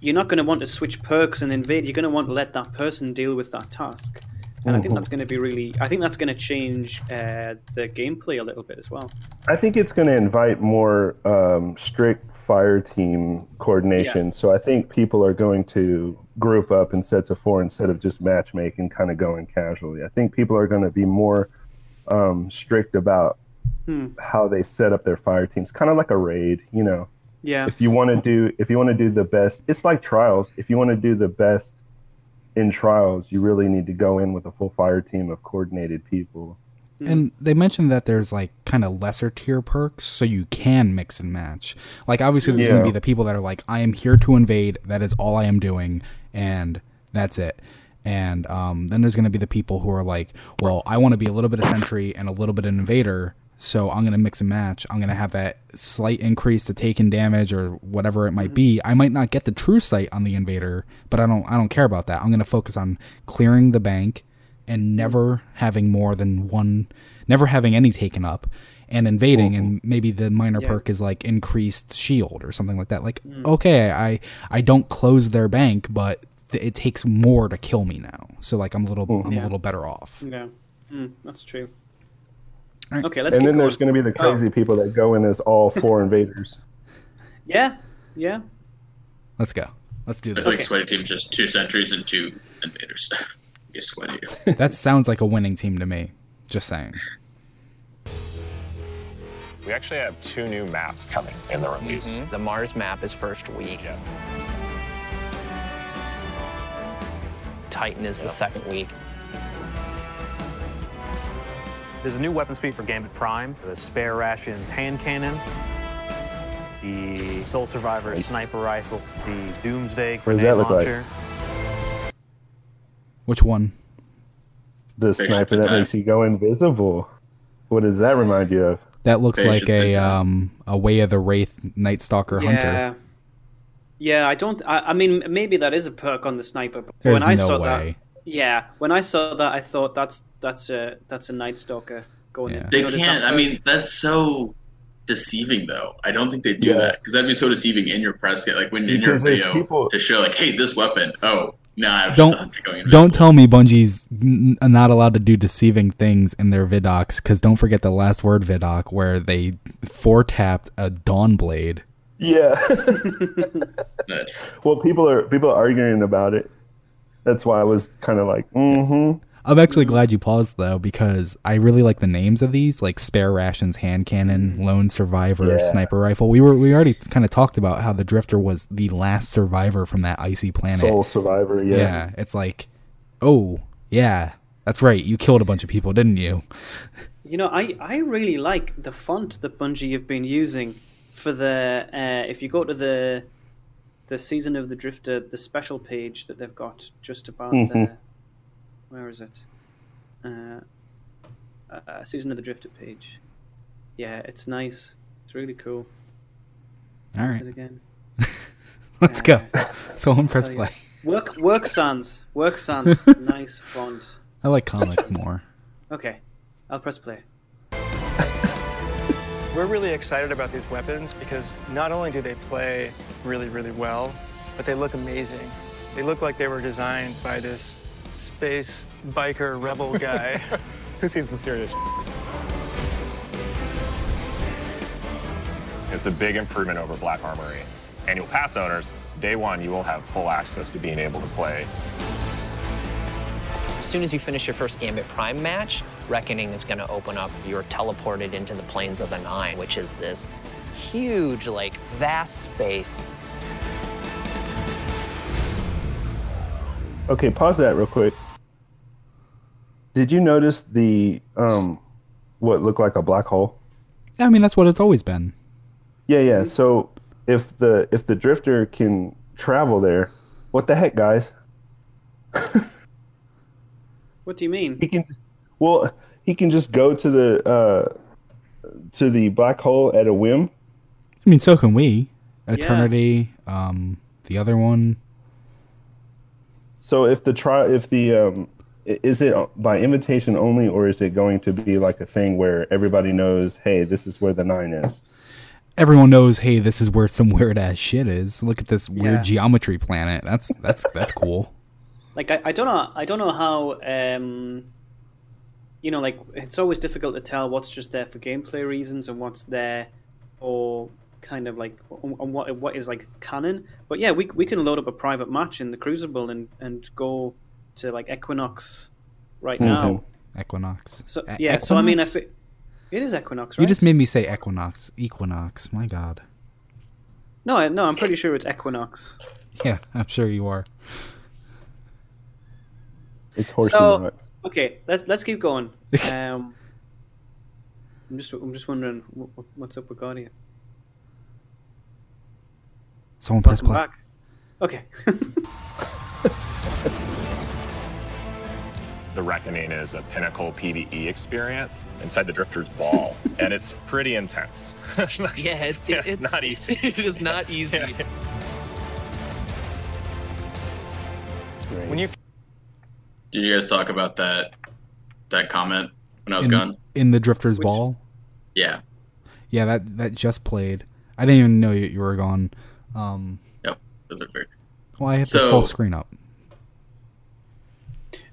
you're not going to want to switch perks and invade. You're going to want to let that person deal with that task. And I think Mhm. that's going to be really. I think that's going to change uh, the gameplay a little bit as well. I think it's going to invite more um, strict fire team coordination. So I think people are going to group up in sets of four instead of just matchmaking, kind of going casually. I think people are going to be more um, strict about Hmm. how they set up their fire teams, kind of like a raid. You know, Yeah. if you want to do if you want to do the best, it's like trials. If you want to do the best in trials, you really need to go in with a full fire team of coordinated people. And they mentioned that there's like kind of lesser tier perks, so you can mix and match. Like obviously, there's going to be the people that are like, I am here to invade. That is all I am doing, and that's it. And um, then there's going to be the people who are like, well, I want to be a little bit of sentry and a little bit of invader, so I'm going to mix and match. I'm going to have that slight increase to taken damage or whatever it might be. I might not get the true sight on the invader, but I don't I don't care about that. I'm going to focus on clearing the bank and never having more than one, never having any taken up, and invading, and maybe the minor Yeah. perk is like increased shield or something like that. Like, Mm. okay, I I don't close their bank, but th- it takes more to kill me now. So like I'm a little I'm a little better off. Yeah, mm, that's true. Alright. Okay, let's and keep then there's going. going to be the Oh. crazy people that go in as all four invaders. Yeah, yeah. Let's go. Let's do this. feel like sweaty team just two sentries and two invaders. Be sweaty. that sounds like a winning team to me. Just saying. We actually have two new maps coming in the release. Mm-hmm. The Mars map is first week. Titan is the second week. There's a new weapons feat for Gambit Prime, the Spare Rations hand cannon, the Sole Survivor Nice. sniper rifle, the Doomsday What does grenade that look like? Which one? The Spaceship sniper that makes you go invisible. What does that remind you of? That looks Spaceship like a um a Way of the Wraith Night Stalker yeah. Hunter. Yeah, I don't. I, I mean, maybe that is a perk on the sniper. But There's when I no saw way. that, yeah, when I saw that, I thought that's that's a that's a night stalker going. in. They You know, can't. I mean, that's so deceiving, though. I don't think they do Yeah. that because that'd be so deceiving in your press kit, like when in your Because there's video people- to show, like, hey, this weapon. Oh, nah, I was just a Don't hunter going don't tell me Bungie's n- not allowed to do deceiving things in their vidocs because don't forget the last word vidoc where they four tapped a dawn blade. Yeah. Well, people are people are arguing about it. That's why I was kind of like, mm-hmm. I'm actually glad you paused though because I really like the names of these, like spare rations, hand cannon, lone survivor, Yeah. sniper rifle. We were we already kind of talked about how the drifter was the last survivor from that icy planet. Sole Survivor. Yeah. yeah, it's like, oh yeah, that's right. You killed a bunch of people, didn't you? You know, I, I really like the font that Bungie have been using for the uh, if you go to the the season of the Drifter the special page that they've got just about Mhm. the where is it? Uh, uh, season of the Drifter page. Yeah it's nice. It's really cool. All Where's right. it again. Let's go. So on press play. work work sans. Work sans. Nice font. I like comic more. okay. I'll press play We're really excited about these weapons because not only do they play really, really well, but they look amazing. They look like they were designed by this space biker rebel guy. Who's seen some serious It's a big improvement over Black Armory. Annual pass owners, day one, you will have full access to being able to play. As soon as you finish your first Gambit Prime match, Reckoning is going to open up. You're teleported into the Plains of the Nine, which is this huge, like, vast space. Okay, pause that real quick. Did you notice the um, what looked like a black hole? I mean, that's what it's always been. Yeah, yeah. So if the if the drifter can travel there, what the heck, guys? What do you mean? He can. Well, he can just go to the uh, to the black hole at a whim. I mean, so can we. Eternity, um, the other one. So if the try if the um, is it by invitation only, or is it going to be like a thing where everybody knows, hey, this is where the nine is? Everyone knows, hey, this is where some weird ass shit is. Look at this weird Yeah. geometry planet. That's that's that's cool. like I, I don't know I don't know how um you know like it's always difficult to tell what's just there for gameplay reasons and what's there or kind of like on on what what is like canon but yeah we we can load up a private match in the crucible and and go to like equinox right now Equinox. so E- yeah so i mean if Equinox? it, it is equinox right You just made me say Equinox. Equinox. My God. no no i'm pretty sure it's equinox Yeah, I'm sure you are. It's horse so nuts. Okay let's let's keep going um i'm just i'm just wondering wh- wh- what's up with guardian Someone press play. back. Okay. The Reckoning is a pinnacle PvE experience inside the Drifter's Ball, and it's pretty intense. Yeah, it, Yeah, it's, it's not easy. It is not easy. When you Did you guys talk about that that comment when I was in, gone? in the Drifter's Ball. Yeah. Yeah, that that just played. I didn't even know you, you were gone. Um, Yep. Those are very. well, I have the full screen up.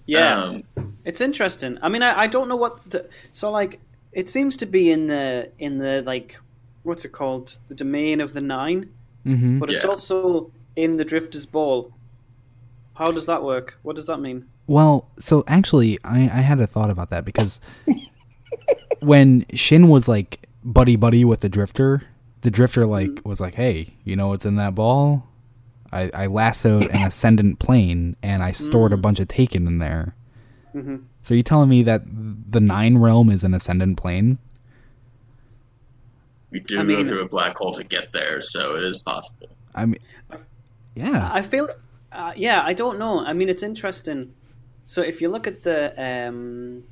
Yeah, Um, it's interesting. I mean, I, I don't know what the, so like it seems to be in the in the like what's it called the domain of the 9 Mhm. but it's Yeah. also in the Drifter's Ball. How does that work? What does that mean? Well, so actually, I, I had a thought about that because when Shin was like buddy buddy with the Drifter, the Drifter like was like, "Hey, you know what's in that ball? I, I lassoed an ascendant plane and I stored a bunch of Taken in there." Mhm. So you telling me that the Nine Realm is an ascendant plane? We do I mean- go through a black hole to get there, so it is possible. I mean, yeah. I feel, uh, yeah, I don't know. I mean, it's interesting. So if you look at the, um,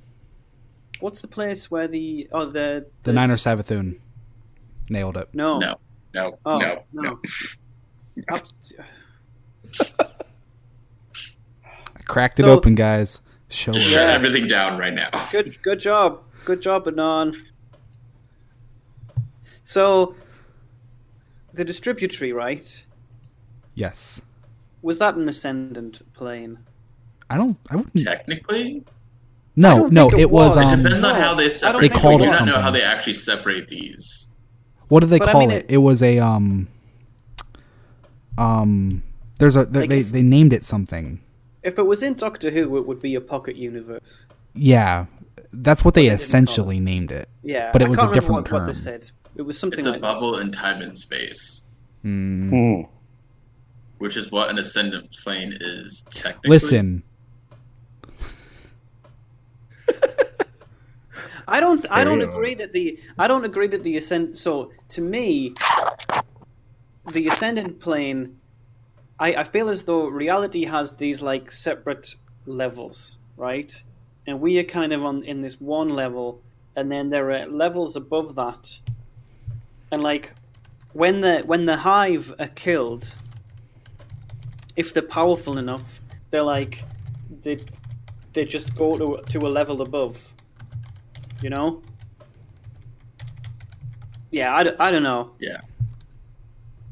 what's the place where the oh the The Niner Savathun nailed it. no No, no, oh no, no. no. Abs- I cracked it So- open, guys. Show Just shut everything down right now. Good, good job, good job, Anon. So, the distributary, right? Yes. Was that an ascendant plane? I don't. I wouldn't. Technically, No, no. It, it was. was. Um, it depends on no, how they I don't separate. They called we it do not know how they actually separate these. What did they But I call mean, it? it- it? was a um. Um. There's a they Like they, if- they named it something. If it was in Doctor Who, it would be a pocket universe. Yeah, that's what they didn't call essentially named it. Yeah, but it I was can't a different what, what term. they said. It was something It's a like bubble in time and space, Mm. Hmm. which is what an ascendant plane is technically. Listen, I don't. I don't agree that the. I don't agree that the ascend. So to me, the ascendant plane. I, I feel as though reality has these like separate levels, right? And we are kind of on in this one level, and then there are levels above that. And like, when the when the hive are killed, if they're powerful enough, they're like, they they just go to to a level above. You know? Yeah, I, I don't know. Yeah.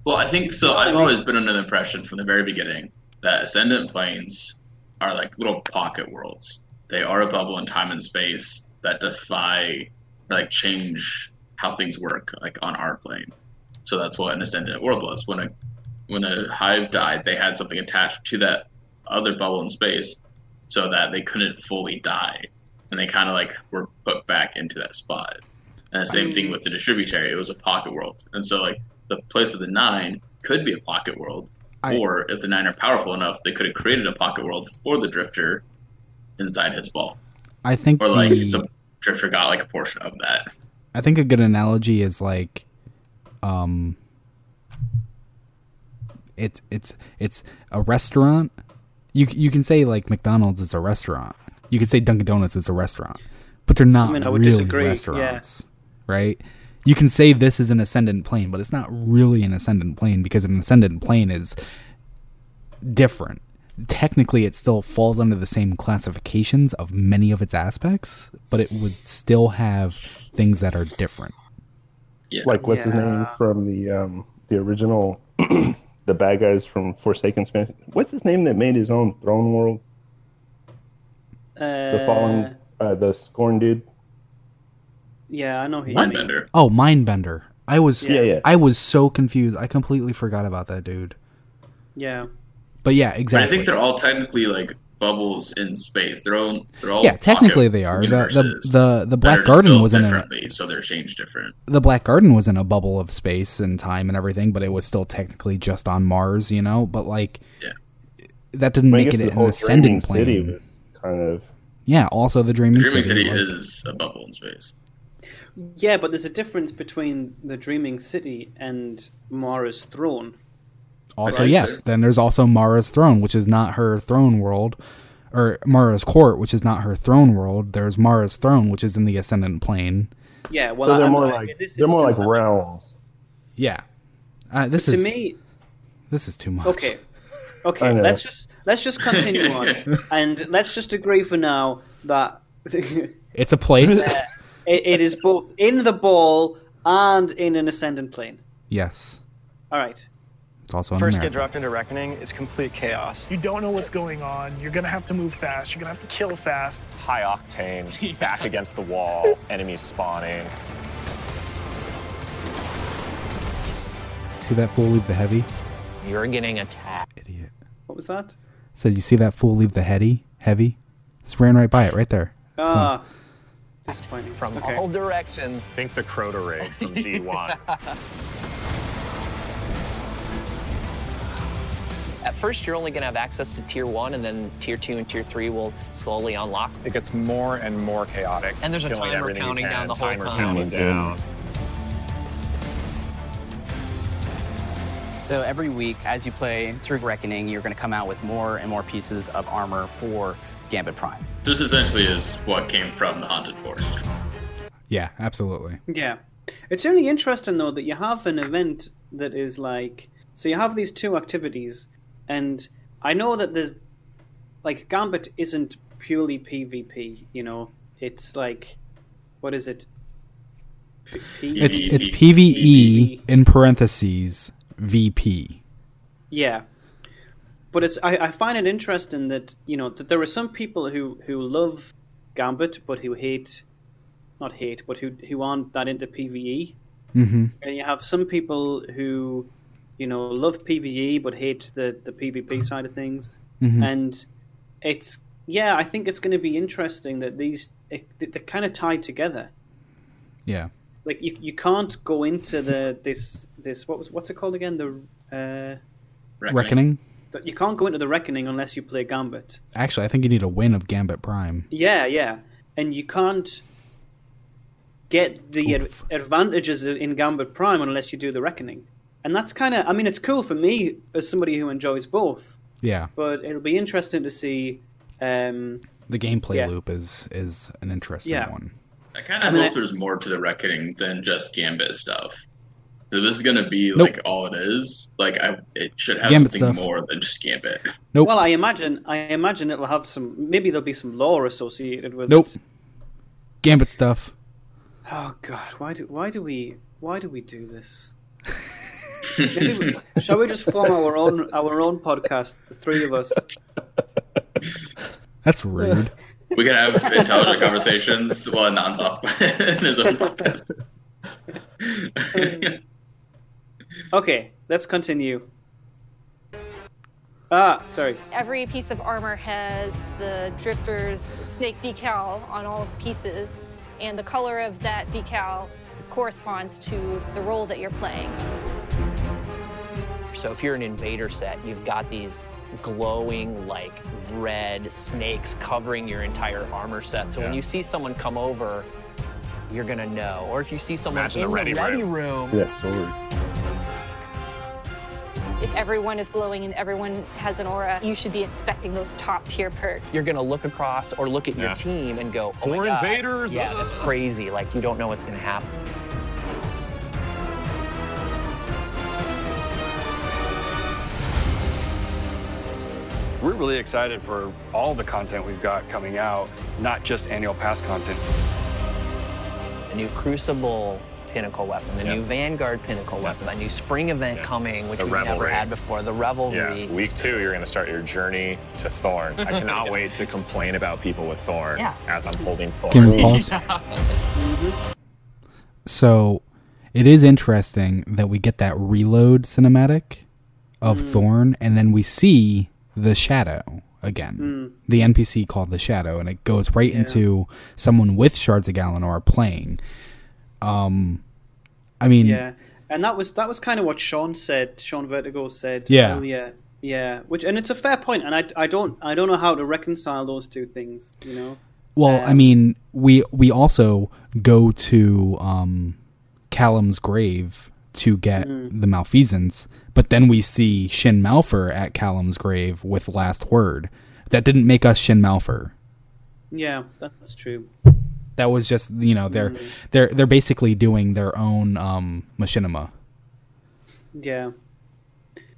Well, I think so. I've always been under the impression from the very beginning that Ascendant Planes are like little pocket worlds. They are a bubble in time and space that defy, like, change how things work, like on our plane. So that's what an Ascendant world was. When a when a hive died, they had something attached to that other bubble in space, so that they couldn't fully die, and they kind of like were put back into that spot. And the same thing with the distributary; it was a pocket world, and so like the place of the nine could be a pocket world, I- or if the nine are powerful enough, they could have created a pocket world for the drifter inside his ball, I think or like the, the drifter got like a portion of that. I think a good analogy is like, um, it's it's it's a restaurant. You you can say like McDonald's is a restaurant. You could say Dunkin' Donuts is a restaurant, but they're not I mean, I would really disagree, yeah. restaurants, right? You can say this is an ascendant plane, but it's not really an ascendant plane because an ascendant plane is different. Technically, it still falls under the same classifications of many of its aspects, but it would still have things that are different. Like what's his name from the um the original the bad guys from Forsaken Space. What's his name that made his own throne world? Uh, The fallen uh, the scorn dude. Yeah, I know he. you mean. Mindbender. Oh, Mindbender. I was Yeah, yeah. I was so confused. I completely forgot about that dude. Yeah. But yeah, But exactly. I think they're all technically like bubbles in space. They're all they're all yeah, technically they are. The the the, the Black Garden was in a so they're changed different. the Black Garden was in a bubble of space and time and everything, but it was still technically just on Mars, you know. But like, Yeah. that didn't I make it an ascending Dreaming City plane. Was kind of Yeah, also the Dreaming, Dreaming City. City like- is a bubble in space. Yeah, but there's a difference between the Dreaming City and Mara's throne. Also, Right. yes. Then there's also Mara's throne, which is not her throne world, or Mara's court, which is not her throne world. There's Mara's throne, which is in the ascendant plane. Yeah, well, so they're I- more like in this they're more like realms. Yeah, uh, this to is me, this is too much. okay, okay. Let's just let's just continue on, and let's just agree for now that It's a place. it, it is both in the ball and in an ascendant plane. yes, All right. it's also in First get dropped into Reckoning is complete chaos. You don't know what's going on. You're gonna have to move fast. You're gonna have to kill fast. High octane, back against the wall, enemies spawning. See that fool leave the heavy? You're getting attacked. Idiot. What was that? Said you see that fool leave the heady heavy? It's ran right by it, right there. It's gone. Ah, disappointing. From Okay. all directions. Think the Crota raid from D1. At first, you're only going to have access to tier one, and then tier two and tier three will slowly unlock. It gets more and more chaotic. And there's a timer counting down the whole timer time. counting down. So every week, as you play through Reckoning, you're going to come out with more and more pieces of armor for Gambit Prime. This essentially is what came from the Haunted Forest. Yeah, absolutely. Yeah. It's really interesting though that you have an event that is like so you have these two activities and I know that there's like Gambit isn't purely PvP, you know. It's like what is it? P- P- It's it's PVE in parentheses VP. Yeah, but it's I, I find it interesting that you know that there are some people who who love Gambit but who hate, not hate, but who who aren't that into PVE, Mm-hmm. and you have some people who, you know, love PVE but hate the the PvP side of things, Mhm. and it's yeah I think it's going to be interesting that these it, they're kind of tied together. Yeah. Like you, you can't go into the this this what was what's it called again the uh, Reckoning. that you can't go into the reckoning unless you play Gambit. Actually, I think you need a win of Gambit Prime. Yeah, yeah, and you can't get the ad- advantages in Gambit Prime unless you do the reckoning. And that's kind of, I mean, it's cool for me as somebody who enjoys both, Yeah. but it'll be interesting to see. Um, The gameplay Yeah. loop is is an interesting Yeah. one. I kind of I mean, hope there's more to the Reckoning than just Gambit stuff. So this is gonna be Nope. like all it is. Like I, it should have Gambit something stuff. more than just Gambit. Nope. Well, I imagine, I imagine it'll have some. Maybe there'll be some lore associated with Nope. it. Gambit stuff. Oh God, why do why do we why do we do this? We- shall we just form our own our own podcast, the three of us? That's rude. We can have intelligent conversations while Anand's off in his own podcast. Okay, let's continue. Ah, sorry. Every piece of armor has the drifter's snake decal on all pieces, and the color of that decal corresponds to the role that you're playing. So if you're an invader set, you've got these glowing like red snakes covering your entire armor set. So when you see someone come over, you're gonna know. Or if you see someone Imagine in the ready the ready room. room, Yeah, sword. If everyone is glowing and everyone has an aura, you should be expecting those top tier perks. you're gonna look across or look at your team and go, "Oh my Four God, invaders? Yeah, that's crazy. Like you don't know what's gonna happen. We're really excited for all the content we've got coming out, not just annual pass content. A new Crucible pinnacle weapon, the Yep. new Vanguard pinnacle weapon, a new spring event coming, which The we've never had before, the Revelry. Yeah, week two, you're going to start your journey to Thorn. I cannot wait to complain about people with Thorn Yeah. as I'm holding Thorn. Can we pause? So, it is interesting that we get that reload cinematic of mm. Thorn, and then we see the shadow again. Mm. The NPC called the shadow, and it goes right into someone with shards of Galanor playing. Um, I mean, Yeah, and that was that was kind of what Sean said. Sean Vertigo said Yeah. earlier. Yeah, which and it's a fair point, and I, I don't I don't know how to reconcile those two things. You know. Well, I Um, mean, we we also go to um, Callum's grave to get Mhm. the malfeasance, but then we see Shin Malphur at Callum's grave with last word. That didn't make us Shin Malphur. Yeah, that's true. That was just you know they're Mhm. they're they're basically doing their own um, machinima. Yeah.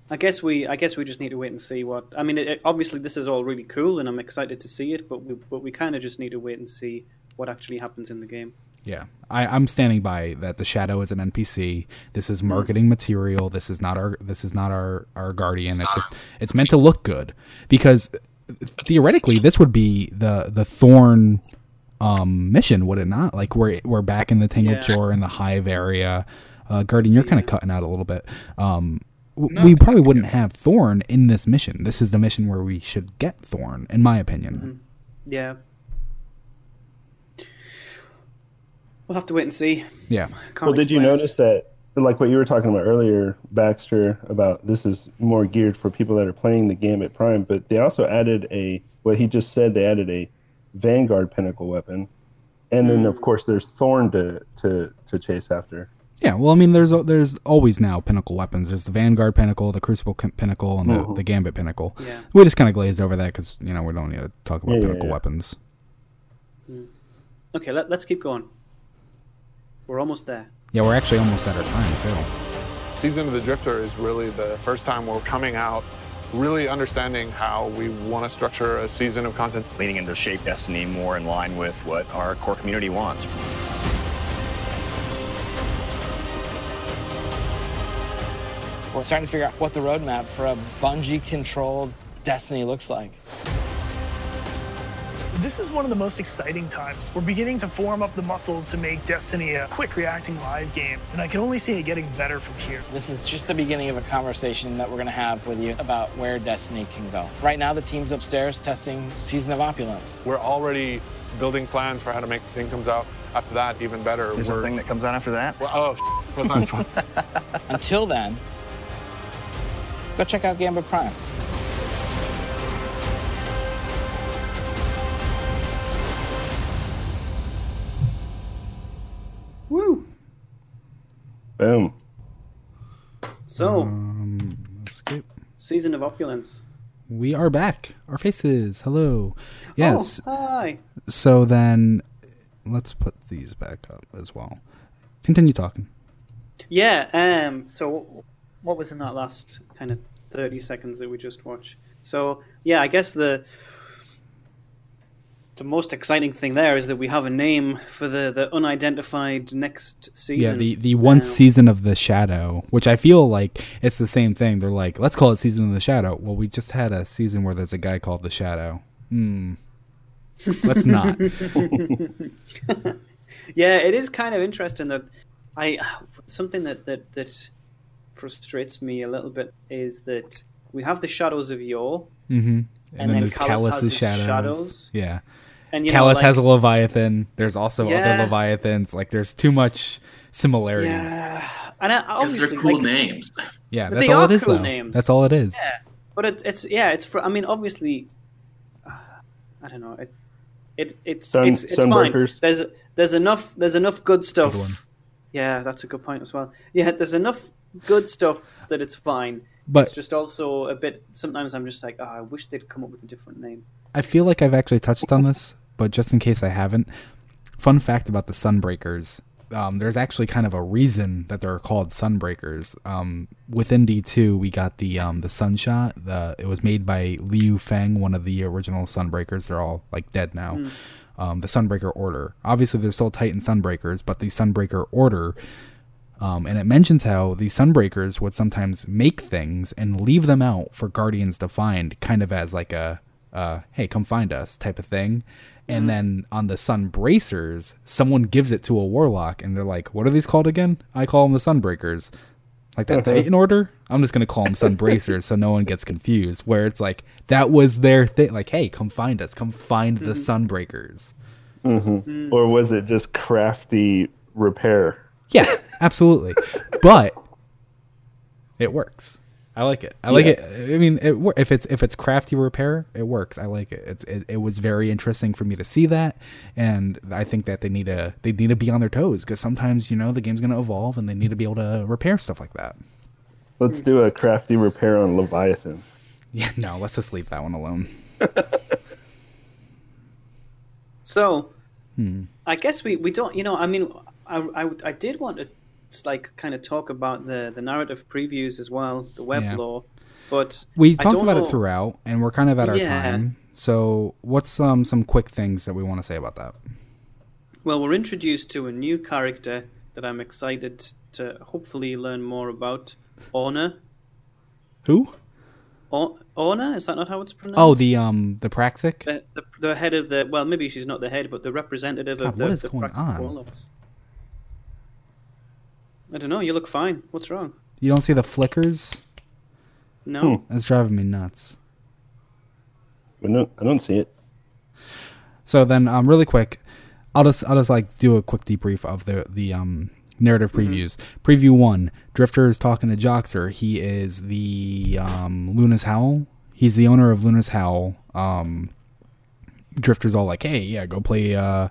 I guess we I guess we just need to wait and see what. I mean, it, it- obviously this is all really cool, and I'm excited to see it. But we but we kind of just need to wait and see what actually happens in the game. Yeah, I, I'm standing by that. The shadow is an NPC. This is marketing material. This is not our. This is not our our guardian. It's just. It's meant to look good because theoretically this would be the the thorn um mission, would it not? Like we're we're back in the Tangled Yeah. Shore in the Hive area. Uh, Guardian, you're kind of cutting out a little bit. Um, w- we probably wouldn't have Thorn in this mission. This is the mission where we should get Thorn, in my opinion. Yeah. We'll have to wait and see. Yeah. Can't well, did you explain it. notice that, like what you were talking about earlier, Baxter, about this is more geared for people that are playing the Gambit Prime, but they also added a, what he just said, they added a Vanguard Pinnacle weapon. And then, of course, there's Thorn to, to, to chase after. Yeah, well, I mean, there's there's always now pinnacle weapons. There's the Vanguard pinnacle, the Crucible pinnacle, and the, Mhm. the Gambit pinnacle. Yeah. We just kind of glazed over that because you know we don't need to talk about Yeah, yeah, pinnacle yeah. weapons. Okay, let, let's keep going. We're almost there. Yeah, we're actually almost at our time too. Season of the Drifter is really the first time we're coming out really understanding how we want to structure a season of content. leaning into Shape Destiny more in line with what our core community wants. We're starting to figure out what the roadmap for a Bungie controlled Destiny looks like. This is one of the most exciting times. We're beginning to form up the muscles to make Destiny a quick reacting live game, and I can only see it getting better from here. This is just the beginning of a conversation that we're going to have with you about where Destiny can go. Right now, the team's upstairs testing Season of Opulence. We're already building plans for how to make the thing comes out after that even better. There's a We're- thing that comes out after that? Well, oh, for the nice one. Until then, go check out Gambit Prime. Boom. So, Um, let's season of opulence. We are back. Our faces. Hello. Yes. Oh, hi. So then, let's put these back up as well. Continue talking. Yeah. Um. So, what was in that last kind of thirty seconds that we just watched? So, yeah, I guess the the most exciting thing there is that we have a name for the, the unidentified next season. Yeah, the the one season of the Shadow, which I feel like it's the same thing. They're like, let's call it season of the Shadow. Well, we just had a season where there's a guy called the Shadow. Hmm. Let's not. yeah, it is kind of interesting that I something that that that frustrates me a little bit is that we have the shadows of Yor, mm-hmm. and, and, then, then there's Calus shadows. shadows. Yeah. And you Calus know, like, has a Leviathan. There's also Yeah. other Leviathans. Like there's too much similarities. yeah, and I, obviously they're cool like, names. Yeah, that's they all are it is. cool though. names. That's all it is. Yeah, but it, it's yeah, it's for. I mean, obviously, uh, I don't know. It, it it's Sun- it's it's fine. Sunbreakers. There's there's enough there's enough good stuff. one. yeah, that's a good point as well. Yeah, there's enough good stuff that it's fine. But- it's just also a bit. Sometimes I'm just like, oh, I wish they'd come up with a different name. I feel like I've actually touched on this, but just in case I haven't, fun fact about the Sunbreakers. Um, there's actually kind of a reason that they're called Sunbreakers. Um, within D2, we got the um, the Sunshot. The it was made by Liu Feng, one of the original Sunbreakers. They're all like dead now. Hmm. Um, the Sunbreaker Order. Obviously, they're still Titan Sunbreakers, but the Sunbreaker Order. Um, and it mentions how the Sunbreakers would sometimes make things and leave them out for Guardians to find, kind of as like a, uh, hey, come find us type of thing. And then on the Sunbracers, someone gives it to a Warlock, and they're like, what are these called again? I call them the Sunbreakers. Like that's Uh-huh. Titan Order? I'm just going to call them Sunbracers so no one gets confused. Where it's like, that was their thing. Like, hey, come find us. Come find the Sunbreakers. hmm Or was it just crafty repair? Yeah, absolutely. but it works. I like it. I like Yeah. it. I mean, it, if it's if it's crafty repair, it works. I like it. It's it, it was very interesting for me to see that, and I think that they need to they need to be on their toes because sometimes you know the game's going to evolve and they need to be able to repair stuff like that. Let's do a crafty repair on Leviathan. Yeah, no, let's just leave that one alone. So, Hmm. I guess we, we don't, you know, I mean, I, I, I did want to just, like kind of talk about the, the narrative previews as well, the web Yeah. law, but We talked about know- it throughout, and we're kind of at our Yeah. time. So, what's um some quick things that we want to say about that? Well, we're introduced to a new character that I'm excited to hopefully learn more about. Orna. Who? Or- Orna? Is that not how it's pronounced? Oh, the um the Praxic. the, the, the head of the well, maybe she's not the head, but the representative God, of the, what is the going Praxic on? Warlocks. I don't know. You look fine. What's wrong? You don't see the flickers? No. That's driving me nuts. I don't, I don't see it. So then, um, really quick, I'll just I'll just like do a quick debrief of the the um narrative previews. Preview one: Drifter is talking to Joxer. He is the um Luna's Howl. He's the owner of Luna's Howl. Um, Drifter's all like, "Hey, yeah, go play uh,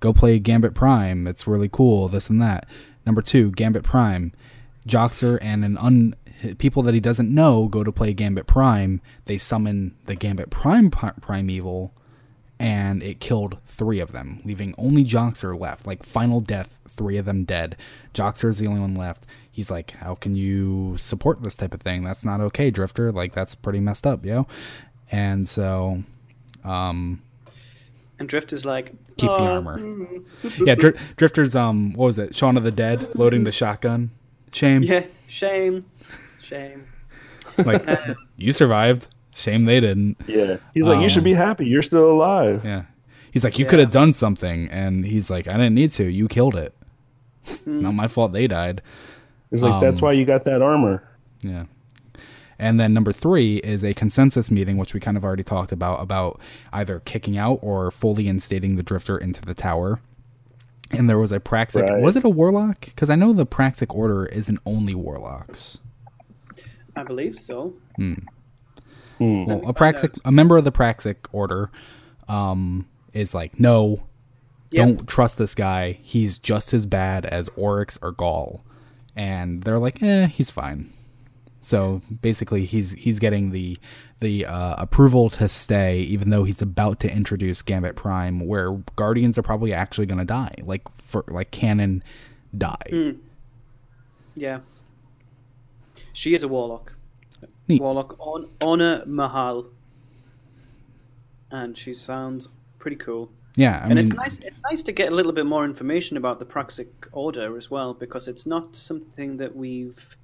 go play Gambit Prime. It's really cool. This and that." Number two, Gambit Prime. Joxer and an un people that he doesn't know go to play Gambit Prime. They summon the Gambit Prime Primeval, and it killed three of them, leaving only Joxer left. Like final death, three of them dead. Joxer is the only one left. He's like, "How can you support this type of thing? That's not okay, Drifter. Like that's pretty messed up, yo." And so, um, And Drifter's like, keep the "Oh, armor. mm, Yeah, Dri- Drifter's um, what was it? Shaun of the Dead, loading the shotgun. Shame. Yeah, shame, shame. Like you survived. Shame they didn't. Yeah. He's like, you should Um, be happy. You're still alive. Yeah. He's like, you Yeah. could have done something, and he's like, I didn't need to. You killed it. Not my fault. They died. He's like, that's Um, why you got that armor. Yeah. And then number three is a consensus meeting, which we kind of already talked about, about either kicking out or fully instating the drifter into the tower. And there was a Praxic. Right. Was it a warlock? Because I know the Praxic order isn't only warlocks. I believe so. Hmm. Hmm. Well, a Praxic, a member of the Praxic order, um, is like, no, Yep. don't trust this guy. He's just as bad as Oryx or Ghaul, and they're like, eh, he's fine. So basically, he's he's getting the the uh, approval to stay, even though he's about to introduce Gambit Prime, where Guardians are probably actually going to die, like for like canon die. Mm. Yeah. She is a warlock. Neat. Warlock on Honor Mahal. And she sounds pretty cool. Yeah, I and it's nice. It's nice to get a little bit more information about the Praxic Order as well, because it's not something that we've.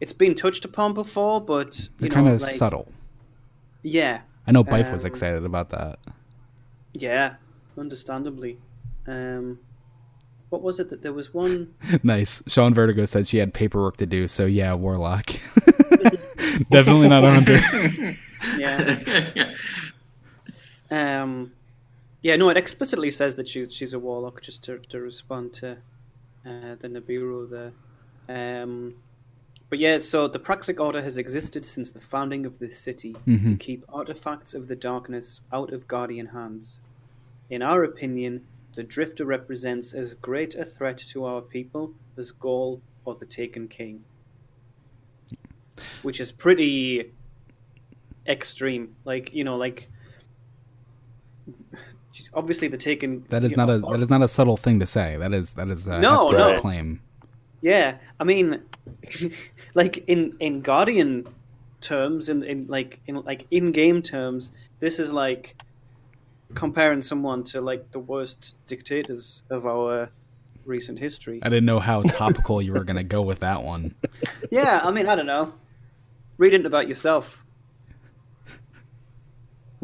It's been touched upon before, but you They're kind of like- subtle. Yeah, I know Bife was Um, excited about that. Yeah, understandably. Um, what was it that there was one? nice. Sean Vertigo said she had paperwork to do, so yeah, Warlock. Definitely not a hunter. yeah. Um, yeah, no, it explicitly says that she's she's a warlock. Just to, to respond to uh, the Nibiru there. Um, but yeah, so the Praxic Order has existed since the founding of this city to Mhm. keep artifacts of the darkness out of Guardian hands. In our opinion, the Drifter represents as great a threat to our people as Ghaul or the Taken King. Which is pretty extreme. Like, you know, like obviously the Taken That is not know, a that is not a subtle thing to say. That is that is a No, no. claim. Yeah, I mean, like in in Guardian terms, in in like in like in game terms, this is like comparing someone to like the worst dictators of our recent history. I didn't know how topical you were going to go with that one. Yeah, I mean, I don't know. Read into that yourself.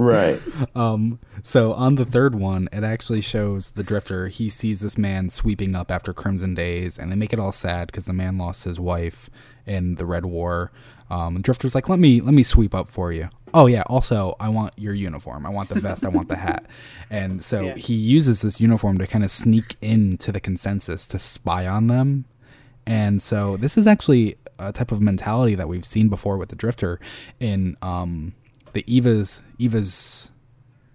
Right. Um, so on the third one, it actually shows the drifter. He sees this man sweeping up after Crimson Days, and they make it all sad because the man lost his wife in the Red War. Um, drifter's like, "Let me let me sweep up for you." Oh yeah. Also, I want your uniform. I want the vest. I want the hat. And so Yeah. he uses this uniform to kind of sneak into the consensus to spy on them. And so this is actually a type of mentality that we've seen before with the drifter in um, the Eva's Eva's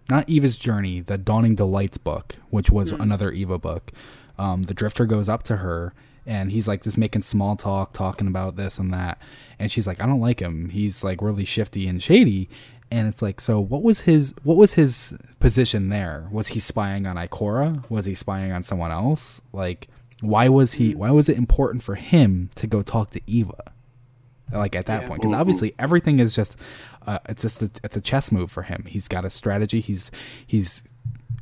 not Eva's journey, the Dawning Delights book, which was Mm. another Eva book. Um, the drifter goes up to her and he's like just making small talk, talking about this and that, and she's like, I don't like him. He's like really shifty and shady. And it's like, so what was his what was his position there? Was he spying on Ikora? Was he spying on someone else? Like, why was he? Why was it important for him to go talk to Eva? Like at that Yeah. point, because obviously everything is just, uh, it's just a, it's a chess move for him. He's got a strategy. He's he's,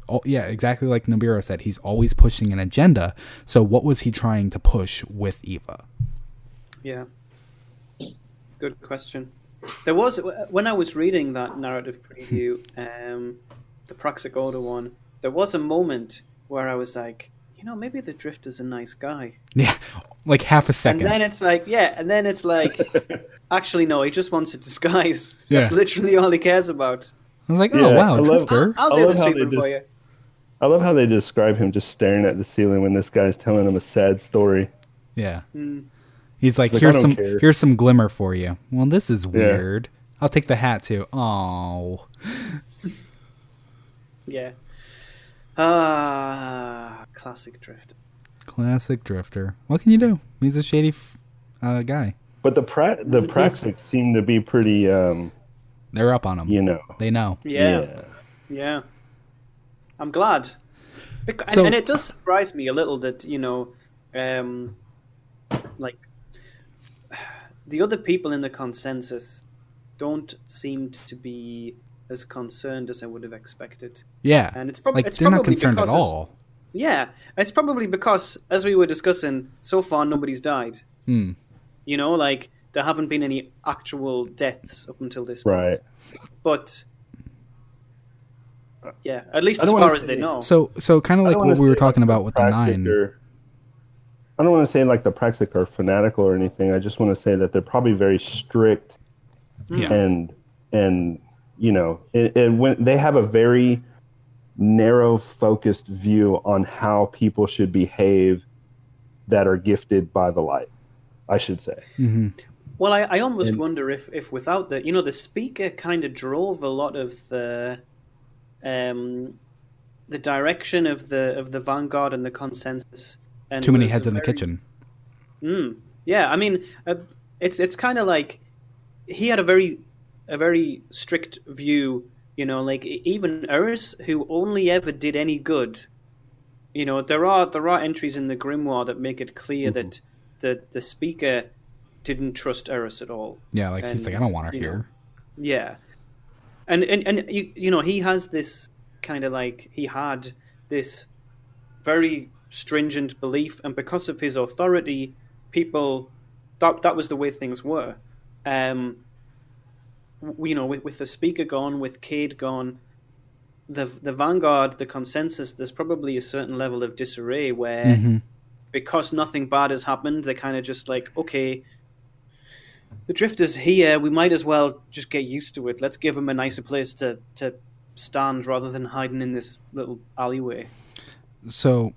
oh yeah, exactly like Nibiru said. He's always pushing an agenda. So what was he trying to push with Eva? Yeah. Good question. There was when I was reading that narrative preview, um, the Praxic Order one. There was a moment where I was like, you know, maybe the Drifter's a nice guy. Yeah, like half a second. And then it's like, yeah, and then it's like, actually, no, he just wants a disguise. Yeah. That's literally all he cares about. I was like, oh Yeah, wow, I love- Drifter. I'll I do the love sweeping for just- you. I love how they describe him just staring at the ceiling when this guy's telling him a sad story. Yeah. Mm. He's like, Like, here's don't some care." here's some glimmer for you. Well, this is Yeah. weird. I'll take the hat too. Oh. Yeah. Ah, classic Drifter. Classic Drifter. What can you do? He's a shady uh, guy. But the pra- the Praxic seem to be pretty, um, They're up on him. you know. They know. Yeah. Yeah. I'm glad. Bec- and, So- and it does surprise me a little that, you know, um, like, the other people in the consensus don't seem to be as concerned as I would have expected. Yeah. And it's, prob- like it's they're not concerned at because it's- all. Yeah. It's probably because, as we were discussing, so far nobody's died. Hmm. You know, like, there haven't been any actual deaths up until this point. Right. But, yeah, at least as far wanna as they know. So so kind of like what we were talking like, about with the nine. are- I don't want to say like the Praxic are fanatical or anything. I just want to say that they're probably very strict Yeah. and and you know it, it, when they have a very narrow focused view on how people should behave that are gifted by the light i should say Mm-hmm. Well, I, I almost And- wonder if, if without the, you know, the speaker kind of drove a lot of the, um, the direction of the of the vanguard and the consensus. And Too many heads in the kitchen. Mm, yeah, I mean, uh, it's it's kind of like he had a very a very strict view. You know, like even Eris, who only ever did any good. You know, there are there are entries in the grimoire that make it clear Mm-hmm. that the the speaker didn't trust Eris at all. Yeah, like he's like, I don't want her you know, here. yeah, and and and you you know he has this kind of like he had this very stringent belief, and because of his authority, people that that was the way things were. Um, you know, with with the speaker gone, with Cayde gone, the the vanguard, the consensus, there's probably a certain level of disarray where Mhm. because nothing bad has happened, they're kind of just like, okay, the drifters here, we might as well just get used to it. Let's give them a nicer place to to stand rather than hiding in this little alleyway. so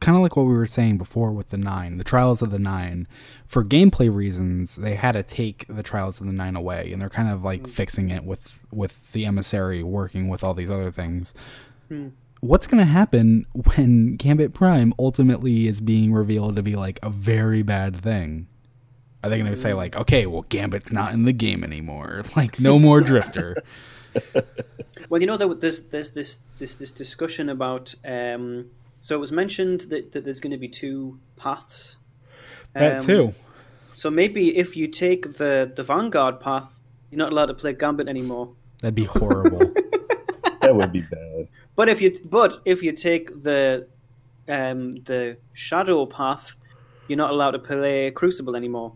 kind of like what we were saying before with the nine the trials of the nine. For gameplay reasons they had to take the trials of the nine away and they're kind of like fixing it with with the emissary working with all these other things. Hmm. what's going to happen when gambit prime ultimately is being revealed to be like a very bad thing? Are they going to say like okay well gambit's not in the game anymore. Like no more drifter. Well, you know, there's there's this this this discussion about. Um, so it was mentioned that, that there's going to be two paths. That too. So maybe if you take the the vanguard path, you're not allowed to play Gambit anymore. that'd be horrible that would be bad. But if you but if you take the um, the shadow path, you're not allowed to play Crucible anymore,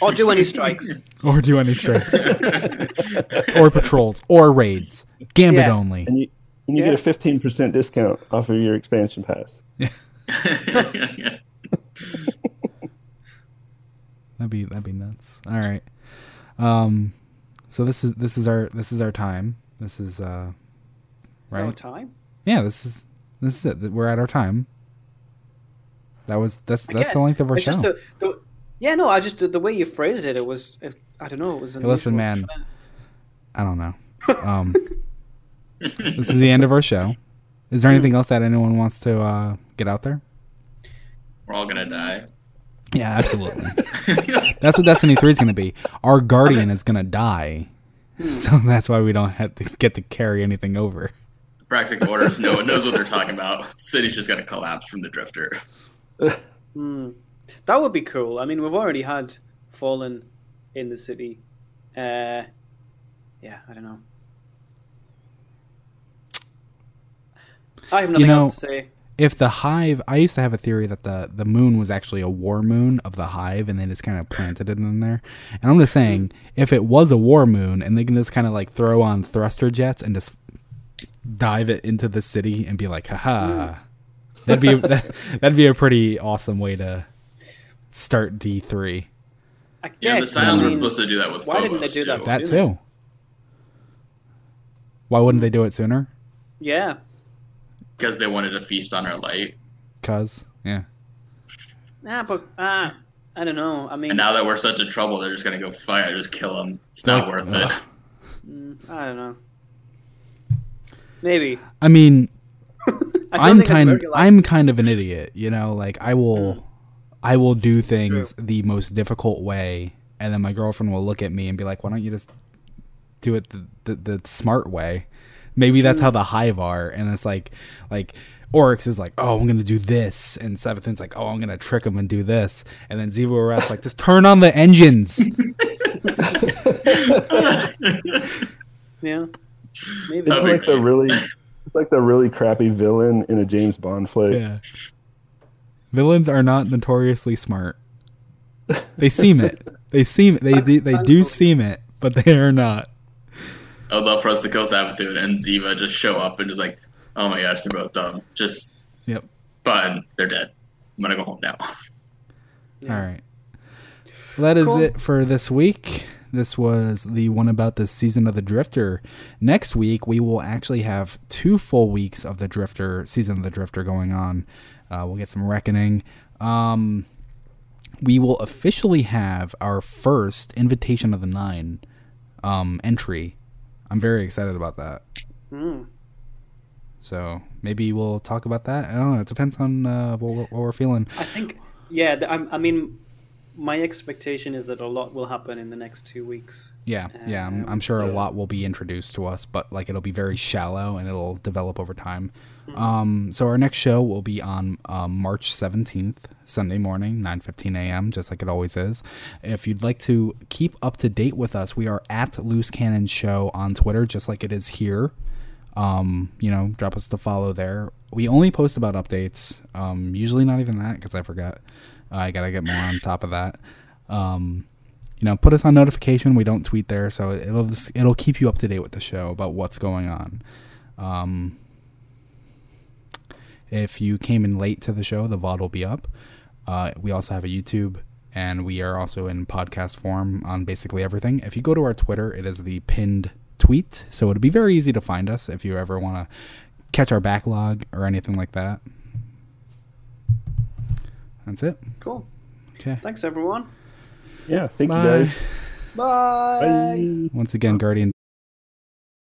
or do any strikes. or do any strikes or patrols or raids gambit Yeah. only And you, Yeah. get a fifteen percent discount off of your expansion pass. That'd be that'd be nuts. All right. Um so this is this is our this is our time. This is uh Is our right. time? Yeah, this is this is it. We're at our time. That was that's I that's guess. the length of our It's show. just the, the, yeah, no, I just the, the way you phrased it, it was it, I don't know, it was. Hey, listen, unusual. man. I don't know. Um This is the end of our show. Is there anything else that anyone wants to uh get out there? We're all gonna die. Yeah, absolutely. that's what Destiny 3 is going to be. Our guardian is going to die. So that's why we don't have to get to carry anything over. Practical orders. No one knows what they're talking about. City's just gonna collapse from the drifter. Hmm. That would be cool. I mean, we've already had Fallen in the city. Uh, yeah, I don't know. I have nothing you know, else to say. if the hive, I used to have a theory that the the moon was actually a war moon of the hive, and they just kind of planted it in there. And I'm just saying, hmm. if it was a war moon, and they can just kind of like throw on thruster jets and just dive it into the city and be like, haha, hmm. that'd be that, that'd be a pretty awesome way to start D three. I Yeah, the guess, Scions I were supposed to do that with Why didn't they Phobos, do that? too. That sooner? too. Why wouldn't they do it sooner? Yeah. Because they wanted to feast on our light. Cause yeah. Nah, but uh, I don't know. I mean, And now that we're such in trouble, they're just gonna go fight. Just kill them. It's not Like, worth ugh. it. mm, I don't know. Maybe. I mean, I I'm kind very likely. I'm kind of an idiot, you know. Like I will, I will do things the most difficult way, and then my girlfriend will look at me and be like, "Why don't you just do it the the, the smart way?" Maybe that's how the hive are, and it's like, like Oryx is like, "Oh, I'm gonna do this," and Seventh's like, "Oh, I'm gonna trick him and do this," and then Xivu Arath's like, "Just turn on the engines." Yeah. Maybe. It's like the really, it's like the really crappy villain in a James Bond flick. Yeah. Villains are not notoriously smart. They seem it. They seem they do, they do seem it, but they are not. I'd love for us to kill Savathun and Xivu just show up and just like, oh my gosh, they're both dumb. Just Yep. But They're dead. I'm gonna go home now. All right. Well, that is Cool. it for this week. This was the one about the season of the Drifter. Next week we will actually have two full weeks of the Drifter season of the Drifter going on. Uh, we'll get some reckoning. Um, we will officially have our first Invitation of the Nine um, entry. I'm very excited about that. Hmm. So maybe we'll talk about that. I don't know. It depends on uh, what, what we're feeling. I think, yeah. I'm, I mean, my expectation is that a lot will happen in the next two weeks. Yeah, yeah. I'm, I'm Um, sure a lot will be introduced to us, but like it'll be very shallow and it'll develop over time. Mm-hmm. Um, so our next show will be on um, March 17th, Sunday morning, 9:15 a.m., just like it always is. If you'd like to keep up to date with us, we are at Loose Cannon Show on Twitter, just like it is here. Um, you know, drop us the follow there. We only post about updates. Um, usually not even that because I forget. I gotta get more on top of that. Um, you know, put us on notification. We don't tweet there, so it'll just, it'll keep you up to date with the show about what's going on. Um, if you came in late to the show, the VOD will be up. Uh, we also have a YouTube, and we are also in podcast form on basically everything. If you go to our Twitter, it is the pinned tweet, so it'll be very easy to find us if you ever want to catch our backlog or anything like that. That's it. Cool. Okay. Thanks, everyone. Yeah, thank Bye. you guys. Bye. Once again, Guardian.